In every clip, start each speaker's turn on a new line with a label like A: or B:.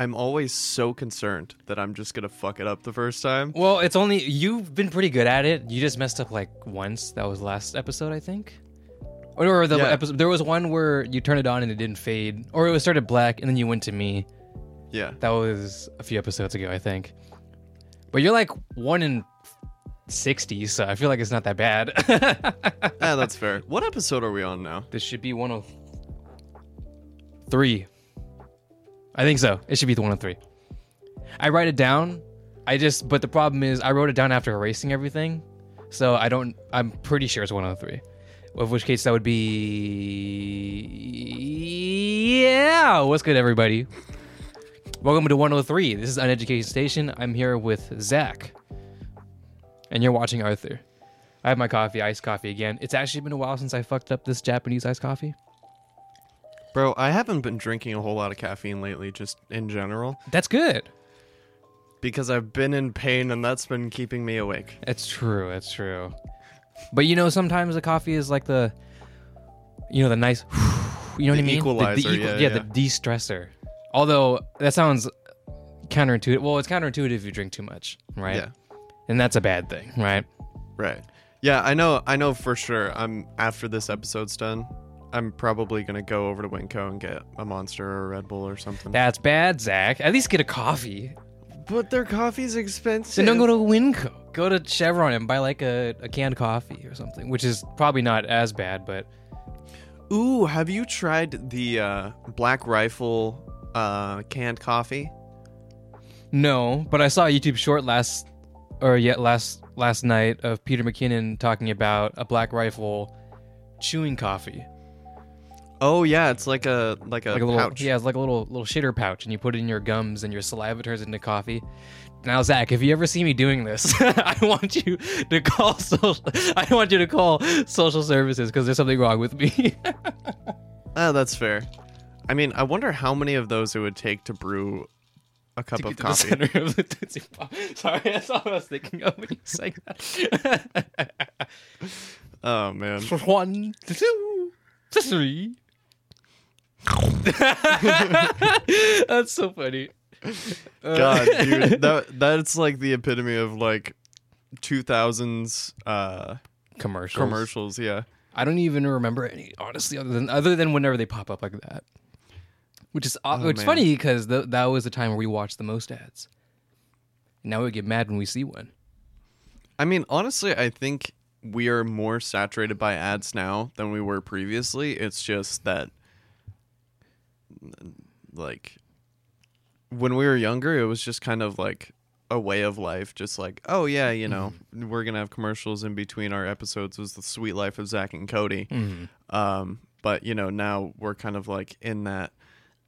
A: I'm always so concerned that I'm just gonna fuck it up the first time.
B: Well, it's only you've been pretty good at it. You just messed up like once. That was last episode, I think. Or, or the
A: Yeah.
B: episode. There was one where you turned it on and it didn't fade, or it was started black and then you went to me.
A: Yeah.
B: That was a few episodes ago, I think. But you're like one in sixty, so I feel like it's not that bad.
A: Ah, that's fair. What episode are we on now?
B: this should be one of three. I think so. It should be the one three. I write it down. I just, but the problem is, I wrote it down after erasing everything, so I don't. I'm pretty sure it's one three. Of which case that would be yeah. What's good, everybody? Welcome to 103. This is Uneducation Station. I'm here with Zach, and you're watching Arthur. I have my coffee, iced coffee again. It's actually been a while since I fucked up this Japanese iced coffee.
A: Bro, I haven't been drinking a whole lot of caffeine lately, just in general,
B: That's good.
A: because I've been in pain and that's been keeping me awake.
B: It's true. It's true. But you know, sometimes the coffee is like the, you know, the nice, you know what I mean?
A: equalizer, yeah,
B: yeah,
A: yeah.
B: the de-stressor. Although that sounds counterintuitive. Well, it's counterintuitive if you drink too much, right?
A: Yeah.
B: And that's a bad thing, right?
A: Right. Yeah, I know I know for sure. I'm after this episode's done, I'm probably gonna go over to WinCo and get a monster or a Red Bull or something.
B: That's bad, Zach. At least get a coffee.
A: but their coffee's expensive.
B: Then don't go to WinCo. Go to Chevron and buy like a, a canned coffee or something, which is probably not as bad, but
A: Ooh, have you tried the uh, Black Rifle uh, canned coffee?
B: No, but I saw a YouTube short last or yet last last night of Peter McKinnon talking about a black rifle chewing coffee.
A: Oh yeah, it's like a like a,
B: Like a little
A: pouch.
B: yeah, it's like a little little shitter pouch and you put it in your gums and your saliva turns into coffee. Now Zach, if you ever see me doing this, I want you to call social I want you to call social services because there's something wrong with me.
A: Ah, that's fair. I mean, I wonder how many of those it would take to brew a cup of
B: get to the
A: coffee.
B: of the Tootsie Pop. Sorry, that's all I was thinking of when you sang that.
A: Oh man.
B: One, two, three. That's so funny.
A: God, dude, that that's like the epitome of like 2000s uh
B: commercials.
A: commercials, yeah.
B: I don't even remember any, honestly, other than other than whenever they pop up like that. Which is
A: Oh,
B: which is funny because th- that was the time where we watched the most ads. Now we get mad when we see one.
A: I mean, honestly, I think we are more saturated by ads now than we were previously. It's just that like when we were younger, it was just kind of like a way of life, just like, oh yeah, you know, mm-hmm. we're gonna have commercials in between our episodes. Was the Suite life of Zach and Cody. Mm-hmm. Um, but you know, now we're kind of like in that.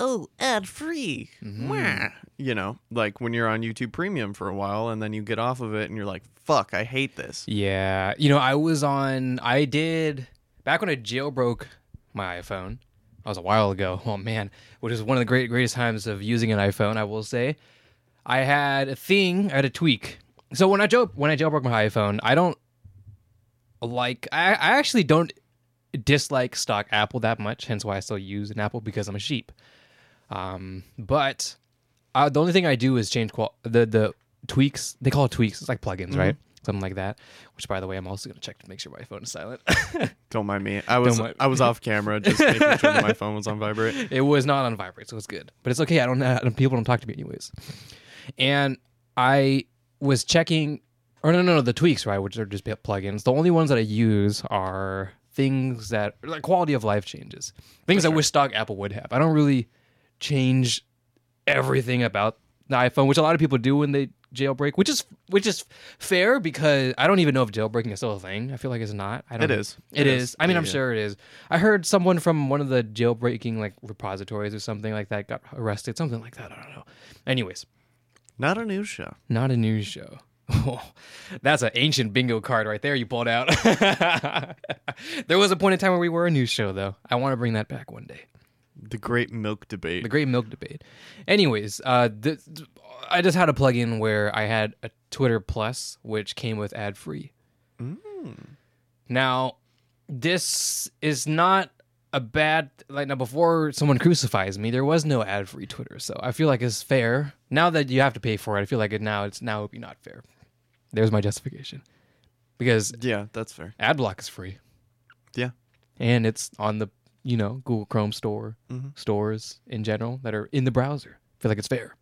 A: Oh, ad free. Mm-hmm. You know, like when you're on YouTube Premium for a while and then you get off of it and you're like, fuck, I hate this.
B: Yeah, you know, I was on. I did back when I jailbroke my iPhone. That was a while ago. Oh man, which is one of the great greatest times of using an iPhone. I will say, I had a thing. I had a tweak. So when I jail when I jailbroke my iPhone, I don't like. I, I actually don't dislike stock Apple that much. Hence why I still use an Apple because I'm a sheep. Um, but uh, the only thing I do is change qual- the the tweaks. They call it tweaks. It's like plugins, right? Something like that. Which, by the way, I'm also gonna check to make sure my phone is silent.
A: Don't mind me. I was
B: mind-
A: I was off camera just making sure that my phone was on vibrate.
B: it was not on vibrate, so it's good. But it's okay. I don't know. People don't talk to me anyways. And I was checking, or no, no, no, the tweaks, right, which are just plugins. The only ones that I use are things that like quality of life changes, things I wish stock Apple would have. I don't really change everything about the iPhone, which a lot of people do when they jailbreak, which is which is fair because I don't even know if jailbreaking is still a thing. I feel like it's not. I don't
A: It is.
B: it is. I mean, I'm
A: Yeah.
B: sure it is. I heard someone from one of the jailbreaking like repositories or something like that got arrested, something like that. I don't know. Anyways,
A: Not a news show.
B: not a news show. That's an ancient bingo card right there you pulled out. there was a point in time where we were a news show, though. I want to bring that back one day.
A: The great milk debate.
B: The great milk debate. Anyways, uh, th- th- I just had a plugin where I had a Twitter Plus, which came with ad free. Now, this is not a bad like now before someone crucifies me, there was no ad free Twitter, so I feel like it's fair. Now that you have to pay for it, I feel like it now it's now would be not fair. There's my justification. Because
A: Yeah, that's fair.
B: ad block is free.
A: Yeah.
B: And it's on the you know, Google Chrome store,
A: Mhm.
B: stores in general that are in the browser. I feel like it's fair.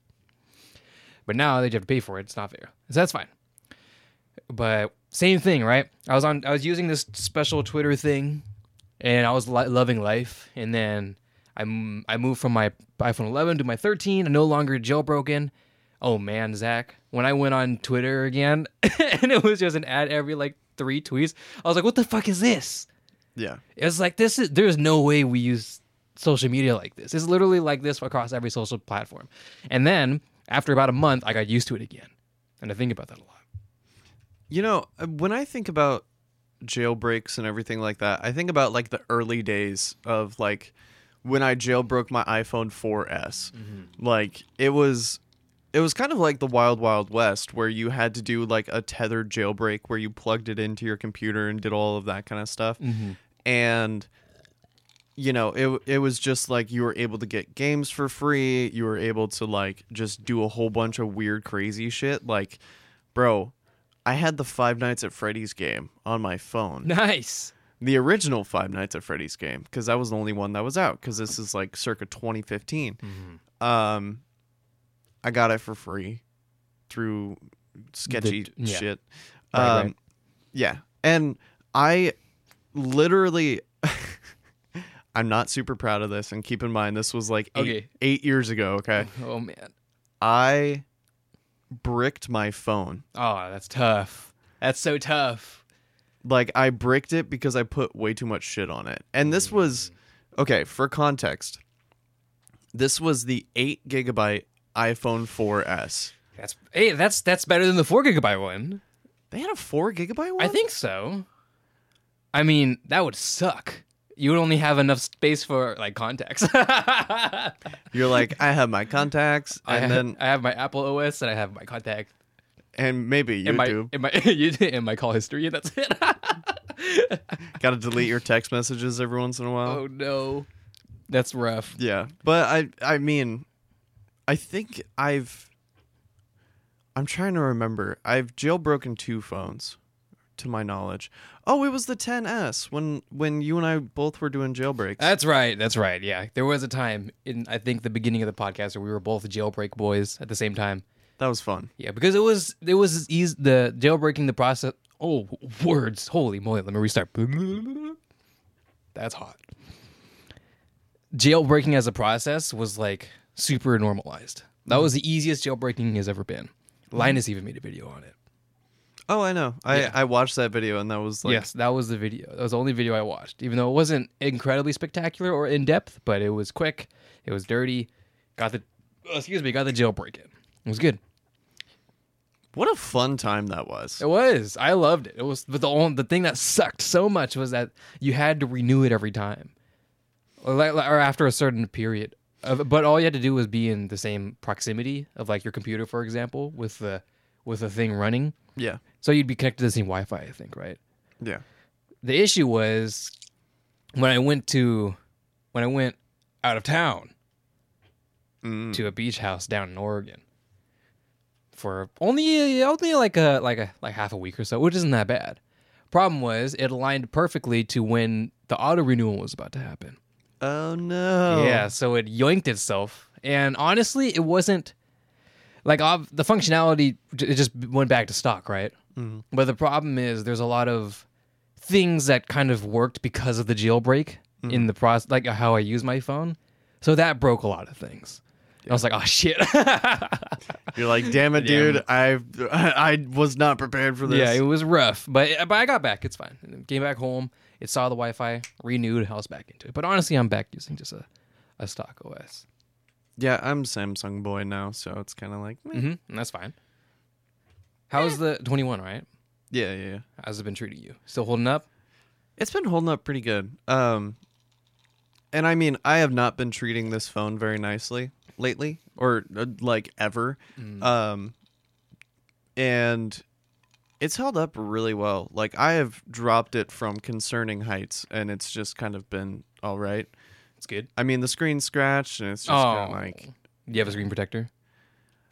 B: But now that you have to pay for it, it's not fair. So that's fine. But same thing, right? I was on I was using this special Twitter thing and I was li- loving life and then I, m- I moved from my iPhone 11 to my 13 I'm no longer jailbroken. Oh man, Zach, when I went on Twitter again and it was just an ad every like three tweets, I was like, what the fuck is this?
A: Yeah.
B: It's like this is there's no way we use social media like this. It's literally like this across every social platform. And then after about a month, I got used to it again. And I think about that a lot.
A: You know, uh, when I think about jailbreaks and everything like that, I think about like the early days of like when I jailbroke my iPhone 4S. Like it was it was kind of like the wild wild west where you had to do like a tethered jailbreak where you plugged it into your computer and did all of that kind of stuff. And you know, it it was just like you were able to get games for free, you were able to like just do a whole bunch of weird crazy shit like bro, I had the Five Nights at Freddy's game on my phone.
B: Nice.
A: The original Five Nights at Freddy's game, because that was the only one that was out, because this is like circa 2015. Um, I got it for free through sketchy
B: The- yeah.
A: shit.
B: Right,
A: um,
B: right.
A: Yeah. And I literally. I'm not super proud of this, and keep in mind this was like eight,
B: Okay.
A: eight years ago. Okay,
B: Oh man.
A: I bricked my phone.
B: Oh, that's tough. That's so tough.
A: like I bricked it because I put way too much shit on it. And this was mm. okay, for context. This was the 8 gigabyte iPhone 4S.
B: That's hey, that's that's better than the four gigabyte one.
A: They had a 4 gigabyte one?
B: I think so. I mean, that would suck. You would only have enough space for like contacts.
A: You're like, I have my contacts
B: I
A: and
B: have,
A: then
B: I have my Apple OS and I have my contact
A: and maybe
B: and my
A: YouTube.
B: in my you in my call history. and That's it.
A: Got to delete your text messages every once in a while.
B: oh no, that's rough.
A: Yeah, but I I mean, I think I've I'm trying to remember. I've jailbroken two phones, to my knowledge. Oh, it was the 10s when when you and I both were doing jailbreaks.
B: That's right. That's right. Yeah, there was a time in I think the beginning of the podcast where we were both jailbreak boys at the same time.
A: that was fun.
B: Yeah, because it was it was easy the jailbreaking the process. Oh, words! Holy moly! Let me restart. That's hot. Jailbreaking as a process was like super normalized. That mm-hmm. was the easiest jailbreaking has ever been. Linus even made a video on it.
A: Oh, I know. I
B: Yeah.
A: I watched that video and that was like
B: yes, that was the video. That was the only video I watched. Even though it wasn't incredibly spectacular or in depth, but it was quick. It was dirty. Got the oh, excuse me, got the jailbreak in. It was good.
A: what a fun time that was.
B: It was. I loved it. It was but the only the thing that sucked so much was that you had to renew it every time, or like or after a certain period. Of, but all you had to do was be in the same proximity of like your computer, for example, with the with the thing running.
A: Yeah.
B: So you'd be connected to the same Wi-Fi, I think, right?
A: Yeah.
B: The issue was when I went to when I went out of town
A: Mm.
B: to a beach house down in Oregon for only only like a like a like half a week or so, which isn't that bad. Problem was it aligned perfectly to when the auto renewal was about to happen.
A: Oh no.
B: Yeah, so it yoinked itself, and honestly, it wasn't like ob- the functionality. It just went back to stock, right?
A: Mhm.
B: But the problem is there's a lot of things that kind of worked because of the jailbreak in the process, like how I use my phone. So that broke a lot of things. I was like, oh shit.
A: You're like, damn it,
B: Yeah.
A: dude. I I was not prepared for this.
B: yeah, it was rough, but but I got back. It's fine. Came back home. It saw the Wi-Fi, renewed. I was back into it. But honestly, I'm back using just a, a stock OS.
A: Yeah, I'm Samsung boy now, so it's kind of like, meh.
B: Mm-hmm. And that's fine. How's the 21? Right?
A: yeah, yeah, yeah.
B: How's it been treating you? Still holding up?
A: It's been holding up pretty good. Um, and I mean, I have not been treating this phone very nicely lately, or uh, like ever. Um, and it's held up really well. Like I have dropped it from concerning heights, and it's just kind of been all right.
B: It's good.
A: I mean, the screen's scratched, and it's just
B: Oh,
A: kinda like
B: do you have a screen protector?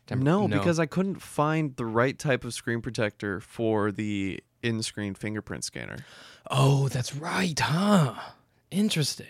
B: Temp-
A: no, because I couldn't find the right type of screen protector for the in-screen fingerprint scanner.
B: oh, that's right, huh? Interesting.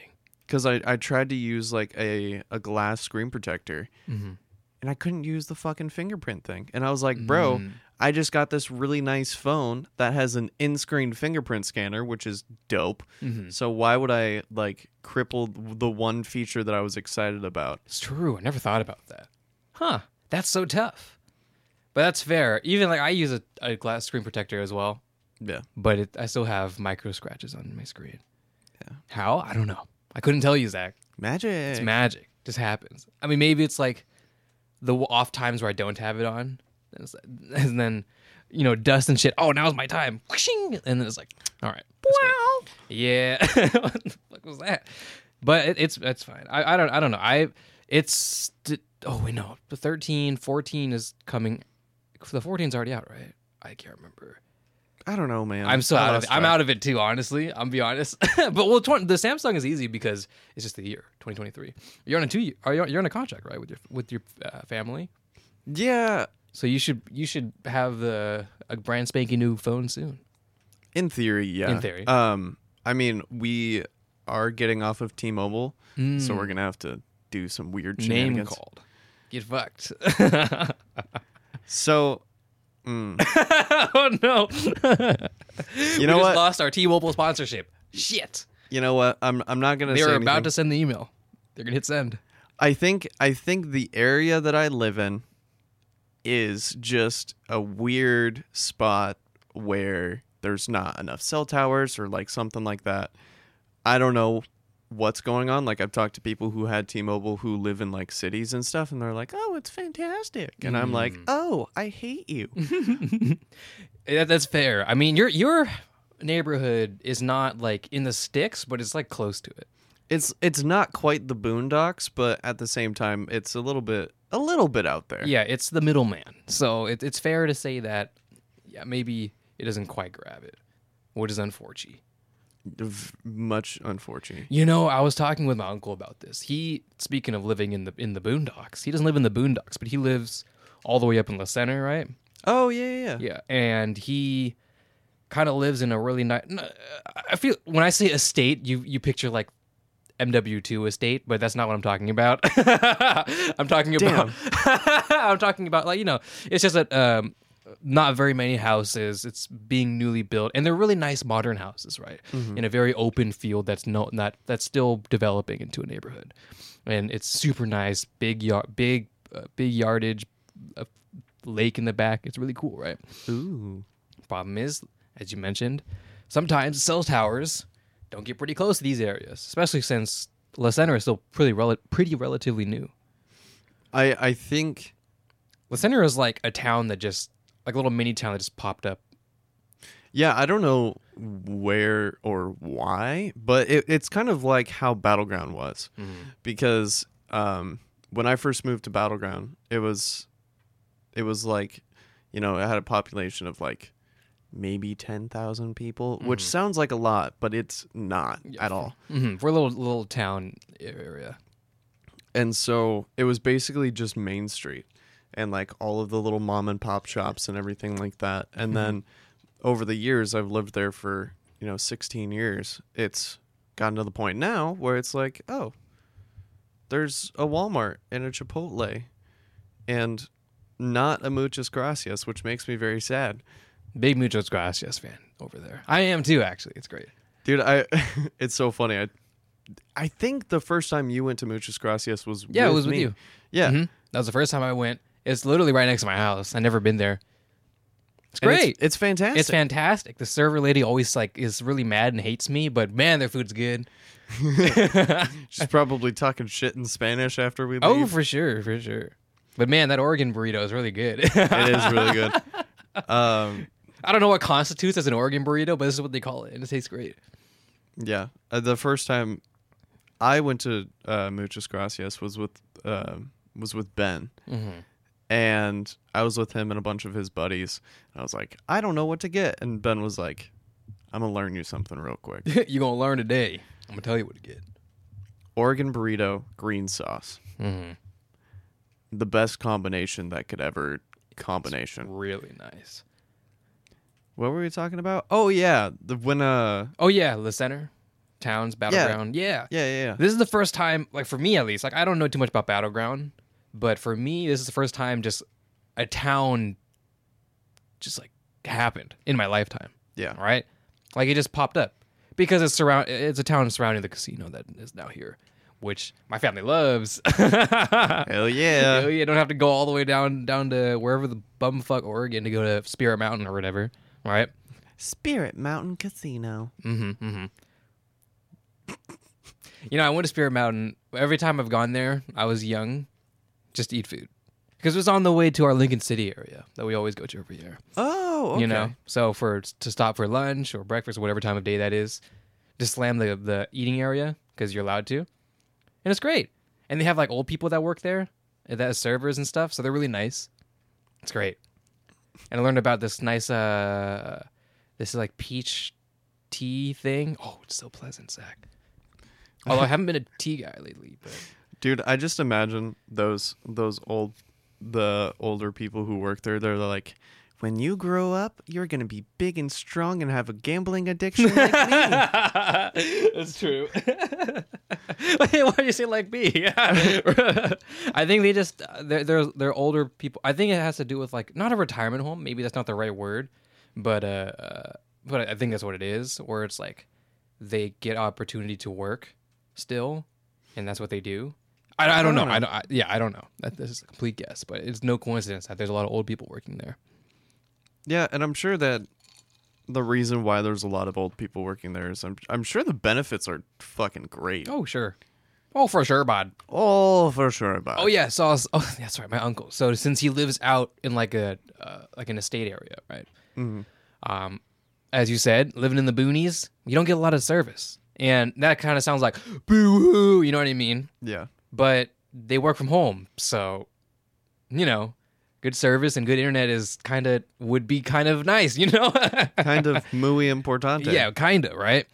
A: Because I, I tried to use like a, a glass screen protector,
B: Mm-hmm.
A: And I couldn't use the fucking fingerprint thing. And I was like, bro,
B: Mm.
A: I just got this really nice phone that has an in-screen fingerprint scanner, which is dope.
B: Mm-hmm.
A: So why would I like cripple the one feature that I was excited about?
B: It's true. I never thought about that. Huh. That's so tough. But that's fair. Even like I use a, a glass screen protector as well,
A: Yeah.
B: but it, I still have micro scratches on my screen.
A: Yeah.
B: How? I don't know. I couldn't tell you, Zach.
A: Magic.
B: It's magic. Just happens. I mean, maybe it's like the off times where I don't have it on, and, then you know dust and shit. Oh, now's my time. And then it's like, all right. wow. Yeah. what the fuck was that? But it, it's it's fine. I, I don't I don't know. I it's oh wait no the 13 14 is coming. The 14's already out, right? I can't remember.
A: I don't know, man.
B: I'm so
A: I
B: out of it. I'm out of it too, honestly. I'm be honest. but well, 20, the Samsung is easy because it's just the year 2023. You're on a two. year- Are you you're on a contract right with your with your uh, family?
A: Yeah,
B: So you should you should have the a brand spanking new phone soon.
A: in theory, yeah.
B: In theory.
A: Um, I mean, we are getting off of T-Mobile, so
B: Mm.
A: we're gonna have to do some weird
B: Name called. Get fucked.
A: So, mm,
B: oh no.
A: you
B: we
A: know
B: just
A: what?
B: lost our T-Mobile sponsorship. Shit.
A: You know what? I'm I'm not gonna.
B: They
A: say
B: were
A: anything.
B: about to send the email. They're gonna hit send.
A: I think I think the area that I live in is just a weird spot where there's not enough cell towers or like something like that. I don't know what's going on. Like I've talked to people who had T-Mobile who live in like cities and stuff and they're like, "Oh, it's fantastic." And I'm like,
B: Mm.
A: "Oh, I hate you."
B: Yeah, that's fair. I mean, your your neighborhood is not like in the sticks, but it's like close to it.
A: it's it's not quite the boondocks, but at the same time it's a little bit a little bit out there.
B: Yeah, it's the middleman. So it, it's fair to say that, yeah, maybe it doesn't quite grab it, which is unfortunate.
A: Much unfortunate.
B: You know, I was talking with my uncle about this. He, speaking of living in the in the boondocks, he doesn't live in the boondocks, but he lives all the way up in La Center, right?
A: Oh, yeah, yeah. yeah.
B: Yeah, and he kind of lives in a really nice. I feel when I say estate, you you picture like MW2 estate, but that's not what I'm talking about. I'm talking about. I'm talking about like you know, it's just that um, not very many houses. It's being newly built, and they're really nice modern houses, right? In a very open field that's no not that's still developing into a neighborhood, and it's super nice, big yard, big uh, big yardage, a lake in the back. It's really cool, right?
A: Ooh.
B: Problem is, as you mentioned, sometimes cell towers don't get pretty close to these areas, especially since La Center is still pretty rel- pretty relatively new.
A: I I think
B: La Center is like a town that just like a little mini town that just popped up.
A: yeah, I don't know where or why, but it, it's kind of like how Battleground was. Because um when I first moved to Battleground, it was it was like, you know, it had a population of like maybe 10,000 people, which sounds like a lot, but it's not at all.
B: hmm We're a little little town area.
A: And so it was basically just Main Street and like all of the little mom and pop shops and everything like that. And then over the years, I've lived there for, you know, 16 years. It's gotten to the point now where it's like, oh, there's a Walmart and a Chipotle and not a Muchas Gracias, which makes me very sad.
B: Big Muchas Gracias fan over there. I am too, actually. It's great.
A: Dude, I it's so funny. I I think the first time you went to Muchas Gracias was
B: Yeah,
A: with
B: it was with
A: me.
B: you.
A: Yeah.
B: Mhm. That was the first time I went. It's literally right next to my house. I've never been there. It's
A: And
B: great.
A: It's, it's fantastic.
B: It's fantastic. The server lady always like is really mad and hates me, but man, their food's good.
A: She's probably talking shit in Spanish after we leave.
B: Oh, for sure, for sure. But man, that Oregon burrito is really good.
A: it is really good. Um,
B: I don't know what constitutes as an Oregon burrito, but this is what they call it, and it tastes great.
A: yeah, uh, the first time I went to uh, Muchas Gracias was with uh, was with Ben,
B: Mm-hmm.
A: And I was with him and a bunch of his buddies. I was like, I don't know what to get, and Ben was like, I'm gonna learn you something real quick.
B: You're gonna learn today. I'm gonna tell you what to get.
A: Oregon burrito, green sauce.
B: Mm-hmm.
A: The best combination that could ever combination.
B: Really nice.
A: What were we talking about? Oh yeah, the when uh
B: Oh yeah, the center, towns, battleground. Yeah.
A: yeah yeah yeah.
B: This is the first time, like for me at least, like I don't know too much about battleground, but for me, this is the first time just a town just like happened in my lifetime.
A: Yeah.
B: Right? Like it just popped up because it's surround. It's a town surrounding the casino that is now here, which my family loves.
A: Hell yeah.
B: you don't have to go all the way down down to wherever the bumfuck Oregon to go to Spirit Mountain or whatever. Right?
A: Spirit Mountain Casino.
B: Mm-hmm. Mm-hmm. You know, I went to Spirit Mountain. Every time I've gone there, I was young, just eat food. Because it was on the way to our Lincoln City area that we always go to every year.
A: Oh, okay.
B: You know, so for to stop for lunch or breakfast or whatever time of day that is, just slam the the eating area because you're allowed to, and it's great. And they have like old people that work there, that are servers and stuff, so they're really nice. It's great. And I learned about this nice, uh, this is like peach tea thing. Oh, it's so pleasant, Zach. Although I haven't been a tea guy lately, but
A: Dude, I just imagine those those old the older people who work there, they're like when you grow up, you're gonna be big and strong and have a gambling addiction like me.
B: That's true. Why do you say like me? I think they just they're, they're they're older people. I think it has to do with like not a retirement home. Maybe that's not the right word, but uh, uh but I think that's what it is. Where it's like they get opportunity to work still, and that's what they do. I, I don't know. I don't. I, yeah, I don't know. That, this is a complete guess, but it's no coincidence that there's a lot of old people working there.
A: Yeah, and I'm sure that the reason why there's a lot of old people working there is I'm I'm sure the benefits are fucking great.
B: Oh sure. Oh, for sure, bud.
A: Oh, for sure bud.
B: Oh yeah, so I was, oh that's right, my uncle. So since he lives out in like a uh, like an estate area, right?
A: Mhm.
B: Um, as you said, living in the boonies, you don't get a lot of service, and that kind of sounds like boo hoo. You know what I mean?
A: Yeah.
B: But they work from home, so you know, good service and good internet is kind of would be kind of nice, you know?
A: Kind of muy importante.
B: Yeah, kind of, right?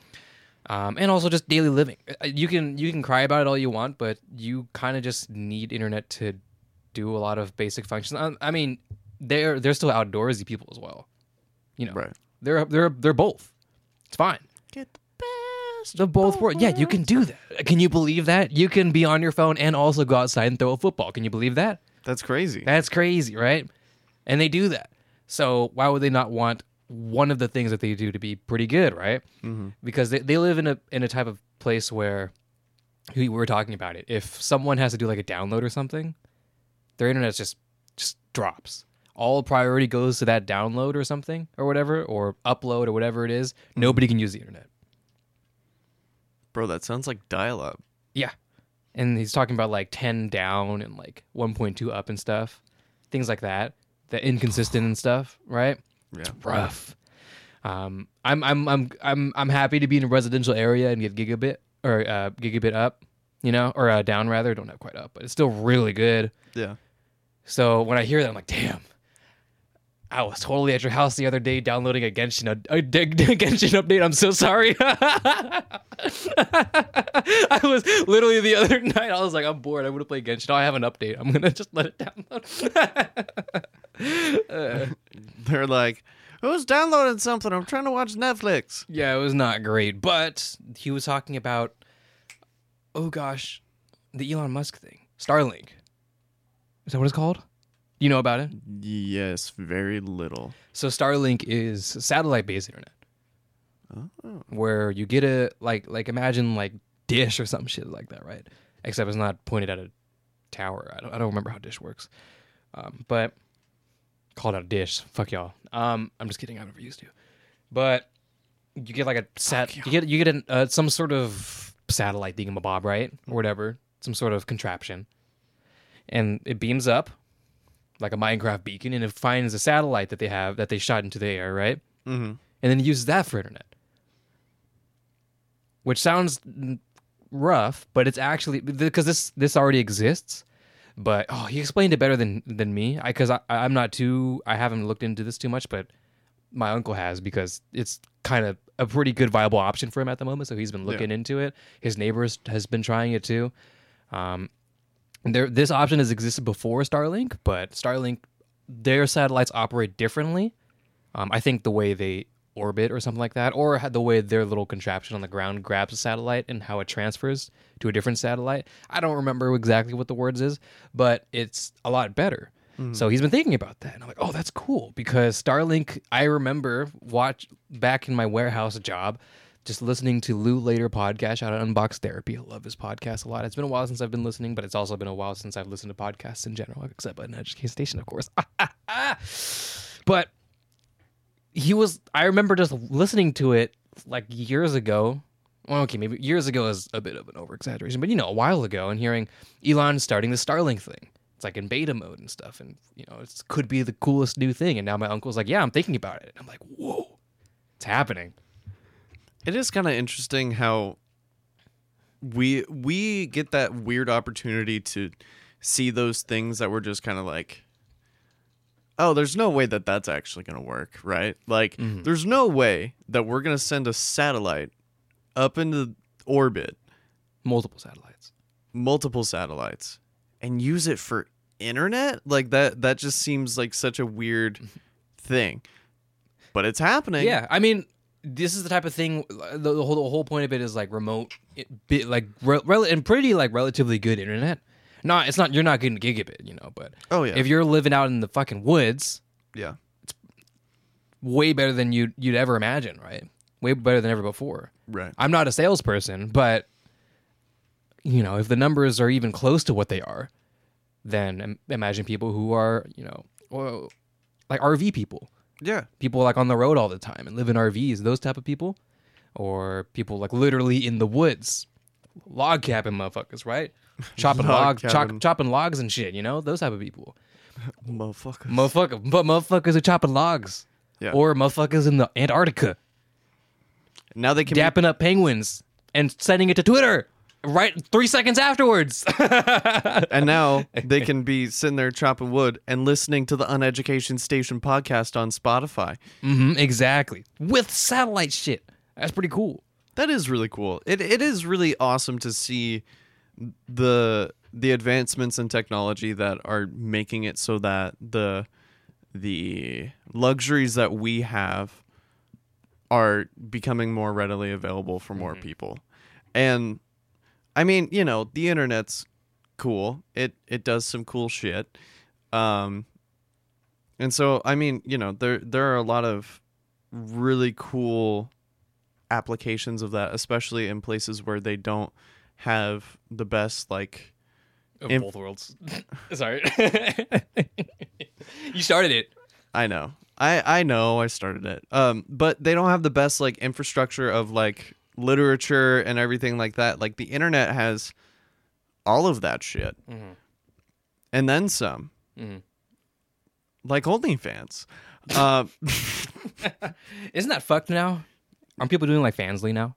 B: Um, and also just daily living. Uh, You can you can cry about it all you want, but you kind of just need internet to do a lot of basic functions. Um, I mean, they're they're still outdoorsy people as well. You know,
A: Right.
B: they're they're they're both. It's fine.
A: Best.
B: The both work. Yeah, you can do that. Can you believe that? You can be on your phone and also go outside and throw a football. Can you believe that?
A: That's crazy.
B: That's crazy, right? And they do that. So why would they not want one of the things that they do to be pretty good, right?
A: mm-hmm.
B: Because they, they live in a in a type of place where we were talking about it. If someone has to do like a download or something, their internet just just drops. All priority goes to that download or something or whatever, or upload or whatever it is. Nobody can use the internet.
A: Bro, that sounds like dial-up.
B: Yeah. And he's talking about like 10 down and like 1.2 up and stuff. Things like that. The inconsistent and stuff, right?
A: Yeah.
B: Rough. Um, I'm I'm I'm I'm I'm happy to be in a residential area and get gigabit or uh, gigabit up, you know, or uh, down rather. Don't have quite up, but it's still really good.
A: Yeah.
B: So when I hear that, I'm like, damn. I was totally at your house the other day downloading a Genshin, a, a Genshin update. I'm so sorry. I was literally the other night. I was like, I'm bored. I want to play Genshin. Oh, I have an update. I'm gonna just let it download. Uh,
A: They're like, who's downloading something? I'm trying to watch Netflix.
B: yeah, it was not great, but he was talking about, oh gosh, the Elon Musk thing, Starlink. Is that what it's called? You know about it?
A: Yes, very little.
B: So Starlink is satellite-based internet.
A: Oh.
B: where you get a like like imagine like dish or some shit like that, right? Except it's not pointed at a tower. I don't I don't remember how dish works. Um, but called out a dish. Fuck y'all. Um, I'm just kidding. I never used to. But you get like a sat. You get you get an, uh, some sort of satellite thingamabob, right, or whatever, some sort of contraption, and it beams up like a Minecraft beacon, and it finds a satellite that they have that they shot into the air, right,
A: Mm-hmm.
B: and then it uses that for internet which sounds rough, but it's actually because this this already exists. But oh, he explained it better than than me. I because I, I'm not too I haven't looked into this too much, but my uncle has because it's kind of a pretty good viable option for him at the moment. So he's been looking into it. His neighbors has been trying it too. Um, there, this option has existed before Starlink, but Starlink, their satellites operate differently. Um, I think the way they orbit or something like that, or the way their little contraption on the ground grabs a satellite and how it transfers to a different satellite. I don't remember exactly what the words is, but it's a lot better. So he's been thinking about that, and I'm like, oh, that's cool because Starlink. I remember watch back in my warehouse job, just listening to Lew Later podcast. Out Unbox Therapy. I love his podcast a lot. It's been a while since I've been listening, but it's also been a while since I've listened to podcasts in general, except Uneducation Station, of course. but he was. I remember just listening to it like years ago. Well, okay, maybe years ago is a bit of an over exaggeration, but you know, a while ago, and hearing Elon starting the Starlink thing. It's like in beta mode and stuff, and you know, it could be the coolest new thing. And now my uncle's like, "Yeah, I'm thinking about it." And I'm like, "Whoa, it's happening."
A: It is kind of interesting how we we get that weird opportunity to see those things that we're just kind of like oh there's no way that that's actually going to work right? Like mm-hmm. there's no way that we're going to send a satellite up into orbit
B: Multiple satellites.
A: multiple satellites and use it for internet? Like that that just seems like such a weird mm-hmm. thing. But it's happening.
B: Yeah, I mean, this is the type of thing. The, the whole the whole point of it is like remote, it, bi- like re, rel- and pretty like relatively good internet. Not, it's not. You're not getting gigabit, you know. But
A: oh yeah
B: if you're living out in the fucking woods,
A: yeah it's
B: way better than you you'd ever imagine, right? Way better than ever before.
A: right
B: I'm not a salesperson, but you know, if the numbers are even close to what they are, then imagine people who are, you know, well, like RV people,
A: yeah.
B: People like on the road all the time and live in RVs, those type of people, or people like literally in the woods, log cabin motherfuckers, right? Chopping
A: Log
B: logs, chop, chopping logs and shit, you know, those type of people,
A: motherfucker
B: motherfucker, but motherfuckers are chopping logs,
A: Yeah.
B: or motherfuckers in the Antarctica.
A: now they can be
B: dapping up penguins and sending it to Twitter right three seconds afterwards.
A: and now they can be sitting there chopping wood and listening to the Uneducation Station podcast on Spotify.
B: hmm exactly. With satellite shit. That's pretty cool.
A: That is really cool. It it is really awesome to see the the advancements in technology that are making it so that the the luxuries that we have are becoming more readily available for more people. And I mean, you know, the internet's cool. It it does some cool shit. Um and so I mean, you know, there there are a lot of really cool applications of that, especially in places where they don't have the best like
B: Of
A: Im-
B: both worlds. Sorry. you started it.
A: I know. I I know I started it. Um but they don't have the best like infrastructure of like literature and everything like that. Like the internet has all of that shit.
B: Mhm.
A: And then some.
B: Mhm.
A: Like OnlyFans. Uh,
B: Isn't that fucked now? Aren't people doing like Fansly now?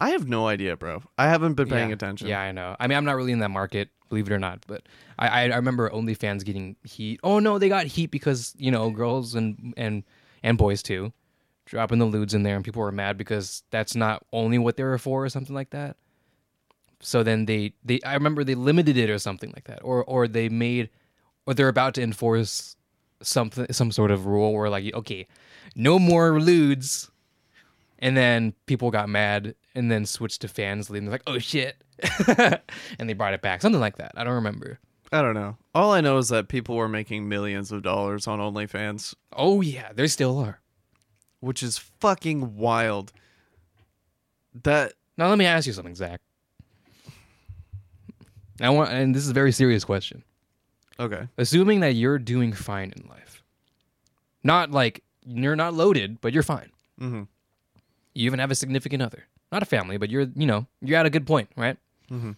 A: I have no idea, bro. I haven't been paying
B: yeah.
A: attention.
B: Yeah, I know. I mean, I'm not really in that market, believe it or not. But I, I, I remember OnlyFans getting heat. Oh no, they got heat because you know girls and and and boys too, dropping the lewds in there, and people were mad because that's not only what they were for or something like that. So then they they I remember they limited it or something like that, or or they made or they're about to enforce something some sort of rule where like okay, no more lewds and then people got mad and then switched to Fansly and they're like, oh shit. and they brought it back. Something like that. I don't remember.
A: I don't know. All I know is that people were making millions of dollars on OnlyFans,
B: Oh yeah, they still are.
A: Which is fucking wild. That
B: Now let me ask you something, Zach. I want and this is a very serious question.
A: okay.
B: Assuming that you're doing fine in life. Not like you're not loaded, but you're fine.
A: Mhm.
B: You even have a significant other. Not a family, but you're you know, you're at a good point, right?
A: Mhm.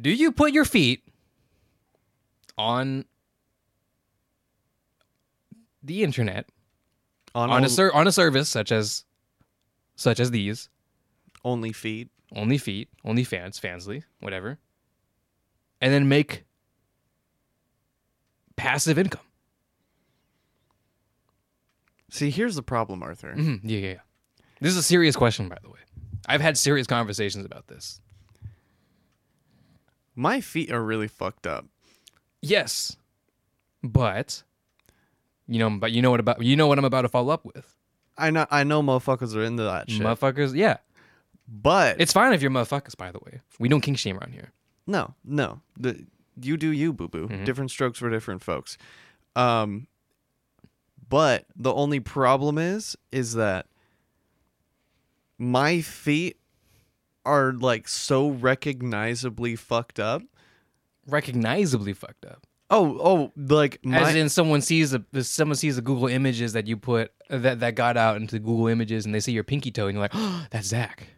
B: Do you put your feet on the internet
A: On,
B: on a ser- on a service such as such as these
A: Only Feet.
B: only feet only fans fansly whatever and then make passive income
A: See, here's the problem, Arthur.
B: Mhm, Yeah, yeah, yeah. This is a serious question, by the way. I've had serious conversations about this.
A: My feet are really fucked up.
B: Yes, but you know, but you know what about you know what I'm about to follow up with,
A: I know I know motherfuckers are into that shit.
B: motherfuckers. Yeah,
A: but
B: it's fine if you're motherfuckers. By the way, we don't kink shame around here.
A: no, no. The you do you, boo boo.
B: Mm-hmm.
A: Different strokes for different folks. Um but the only problem is is that my feet are like so recognizably fucked up.
B: Recognizably fucked up.
A: Oh, oh, like my
B: As in, someone sees the someone sees the Google images that you put that that got out into Google Images, and they see your pinky toe, and you're like, oh, "That's Zach."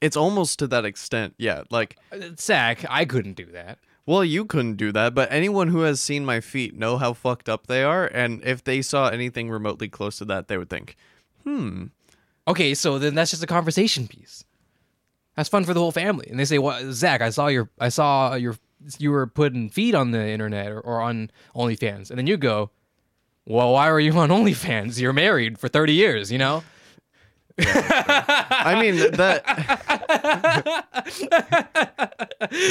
A: it's almost to that extent. Yeah, like
B: Uh, Zach, I couldn't do that.
A: Well, you couldn't do that, but anyone who has seen my feet know how fucked up they are, and if they saw anything remotely close to that, they would think, "Hmm,
B: Okay, so then that's just a conversation piece. That's fun for the whole family. And they say, "Well, Zach, I saw your, I saw your, you were putting feet on the internet or, or on OnlyFans," and then you go, "Well, why were you on OnlyFans? You're married for thirty years, you know."
A: I mean that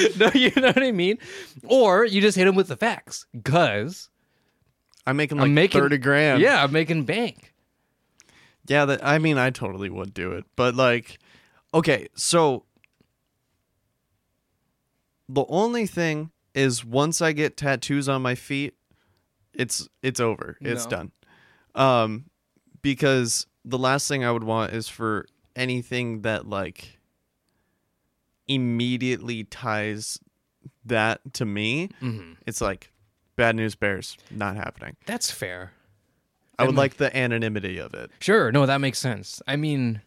B: no, you know what I mean? Or you just hit him with the facts, cause
A: I'm making like
B: I'm making
A: thirty grand."
B: Yeah, I'm making bank.
A: yeah. That I mean, I totally would do it, but like, okay, so the only thing is once I get tattoos on my feet, it's it's over. It's
B: No.
A: done. Um, because the last thing I would want is for anything that like immediately ties that to me.
B: Mhm.
A: It's like bad news bears not happening.
B: That's fair.
A: I would like the anonymity of it.
B: Sure, no, that makes sense. I mean,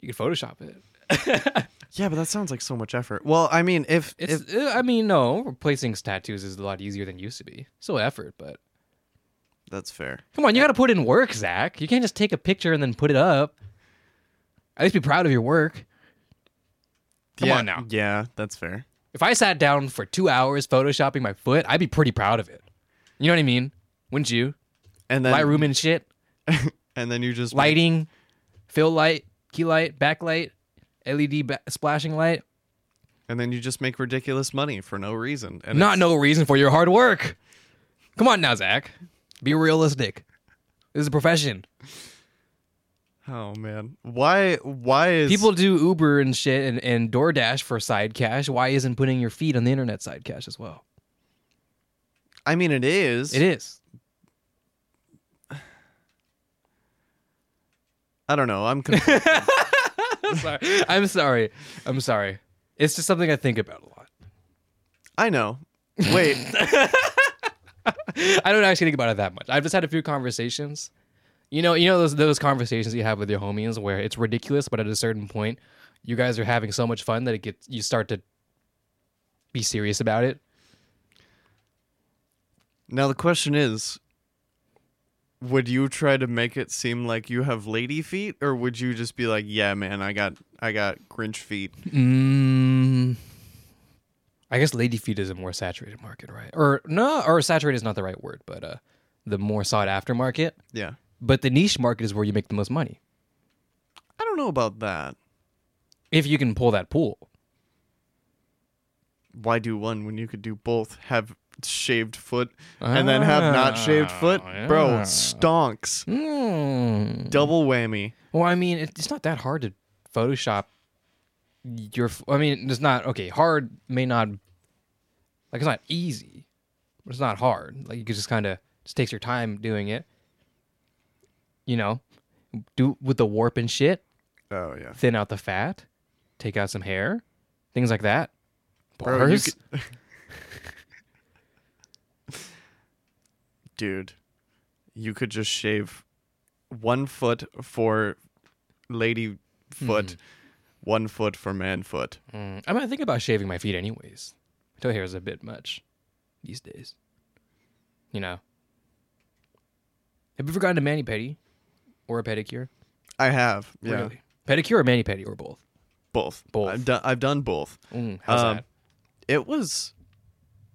B: you could Photoshop it.
A: Yeah, but that sounds like so much effort. Well, I mean, if
B: It's,
A: if
B: uh, I mean, no, replacing tattoos is a lot easier than it used to be. Still effort, but
A: that's fair.
B: come on, you got to put in work, Zach. You can't just take a picture and then put it up. At least be proud of your work. Come
A: yeah,
B: on now.
A: Yeah, that's fair.
B: If I sat down for two hours photoshopping my foot, I'd be pretty proud of it. You know what I mean? Wouldn't you?
A: And then
B: Lightroom and shit,
A: and then you just
B: lighting, fill light, key light, backlight, LED ba- splashing light.
A: and then you just make ridiculous money for no reason. And
B: Not
A: it's-
B: no reason for your hard work. Come on now, Zach. Be realistic. This is a profession.
A: Oh man, why? Why is
B: People do Uber and shit and, and DoorDash for side cash. Why isn't putting your feet on the internet side cash as well?
A: I mean, it is.
B: It is.
A: I don't know. I'm. Confused.
B: I'm sorry. I'm sorry. I'm sorry. It's just something I think about a lot.
A: I know. Wait.
B: I don't actually think about it that much. I've just had a few conversations. You know, you know those those conversations you have with your homies where it's ridiculous, but at a certain point, you guys are having so much fun that it gets you start to be serious about it.
A: now the question is. Would you try to make it seem like you have lady feet, or would you just be like, "Yeah, man, I got, I got Grinch feet."
B: Mm, I guess lady feet is a more saturated market, right? Or no, or saturated is not the right word, but uh, the more sought after market.
A: Yeah,
B: But the niche market is where you make the most money
A: I don't know about that.
B: if you can pull that pool.
A: Why do one when you could do both? Have shaved foot and then have not shaved foot, bro.
B: yeah.
A: Stonks.
B: Mm.
A: Double whammy.
B: Well, I mean, it's not that hard to Photoshop your. I mean, it's not okay. Hard may not like it's not easy, but it's not hard. Like you could just kind of just takes your time doing it. You know, do with the warp and shit,
A: Oh yeah.
B: thin out the fat, take out some hair, things like that.
A: Bro, you
B: Bars?
A: could- Dude, you could just shave one foot for lady foot, one foot for man foot.
B: Mm, I might think about shaving my feet anyways. Toe hair is a bit much these days. You know. Have you ever gotten a mani pedi or a pedicure?
A: I have. Yeah.
B: Really? Pedicure or mani pedi or both?
A: Both.
B: Both.
A: I've done I've done both.
B: Mm, how's
A: Um,
B: that?
A: It was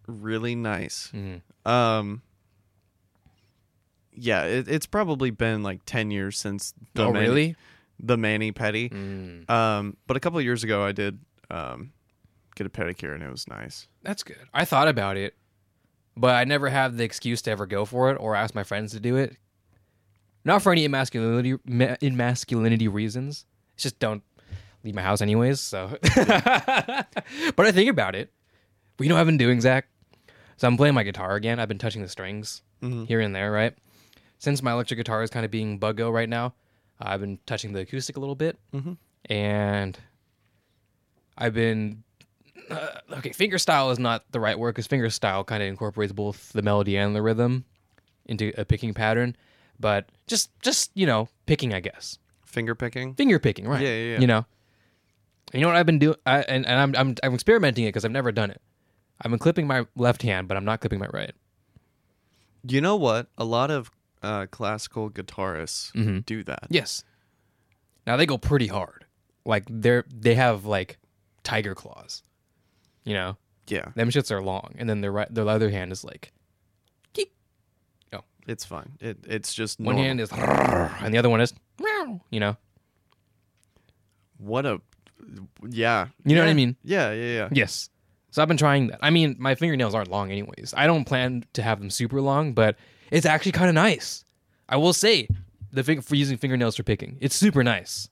A: really nice.
B: Mm.
A: Um yeah, it, it's probably been like ten years since the
B: oh,
A: mani-
B: really?
A: the mani pedi.
B: Mm,
A: Um, but a couple of years ago, I did um get a pedicure and it was nice.
B: that's good. I thought about it, but I never have the excuse to ever go for it or ask my friends to do it. Not for any emasculinity ma- emasculinity reasons. It's just don't leave my house anyways. So, but I think about it. But you know what I've been doing, Zach? So I'm playing my guitar again. I've been touching the strings
A: Mhm.
B: here and there, right? Since my electric guitar is kind of being buggo right now, I've been touching the acoustic a little bit,
A: Mhm.
B: and I've been uh, okay. Finger style is not the right word because finger style kind of incorporates both the melody and the rhythm into a picking pattern, but just just you know picking, I guess
A: Finger picking.
B: finger picking, right?
A: Yeah, yeah, yeah.
B: You know, you know what I've been doing, and and I'm I'm I'm experimenting it because I've never done it. I've been clipping my left hand, but I'm not clipping my right.
A: You know what? A lot of uh, classical guitarists
B: Mhm.
A: do that.
B: Yes. Now they go pretty hard. Like they're they have like tiger claws. You know,
A: Yeah,
B: them shits are long, and then their right their other hand is like oh.
A: it's fine. It it's just
B: one
A: normal.
B: hand is and the other one is. You know,
A: What a yeah.
B: You know what I mean?
A: Yeah, yeah, yeah.
B: Yes. So I've been trying that. I mean, my fingernails aren't long anyways. I don't plan to have them super long, but it's actually kind of nice. I will say, the fig- for using fingernails for picking, it's super nice.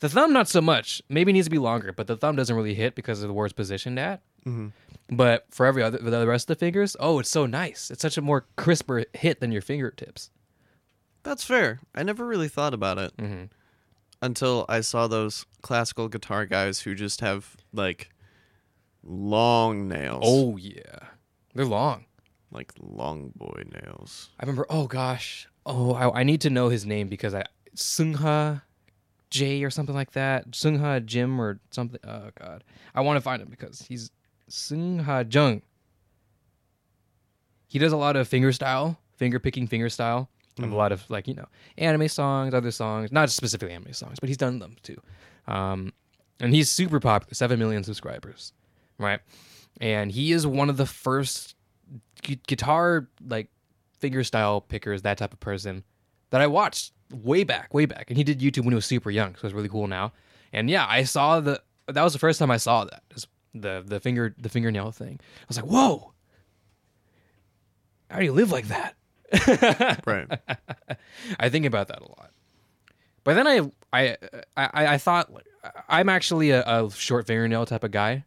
B: The thumb, not so much. Maybe it needs to be longer, but the thumb doesn't really hit because of the where it's positioned at.
A: Mhm.
B: But for every other, for the rest of the fingers, oh, it's so nice. It's such a more crisper hit than your fingertips.
A: That's fair. I never really thought about it
B: hmm
A: until I saw those classical guitar guys who just have like long nails.
B: Oh yeah, they're long.
A: Like long boy nails.
B: I remember. Oh gosh. Oh, I, I need to know his name because I Sungha J or something like that. Sungha Jim or something. Oh god, I want to find him because he's Sungha Jung. He does a lot of finger style, finger picking, finger style. Of a lot of like you know anime songs, other songs, not specifically anime songs, but he's done them too. Um, and he's super popular, seven million subscribers, right? And he is one of the first gu- guitar like finger style pickers, that type of person that I watched way back, way back. And he did YouTube when he was super young, so it's really cool now. And yeah, I saw the that was the first time I saw that the the finger the fingernail thing. I was like, whoa, how do you live like that?
A: Right.
B: I think about that a lot. But then I I I, I thought I'm actually a, a short fingernail type of guy.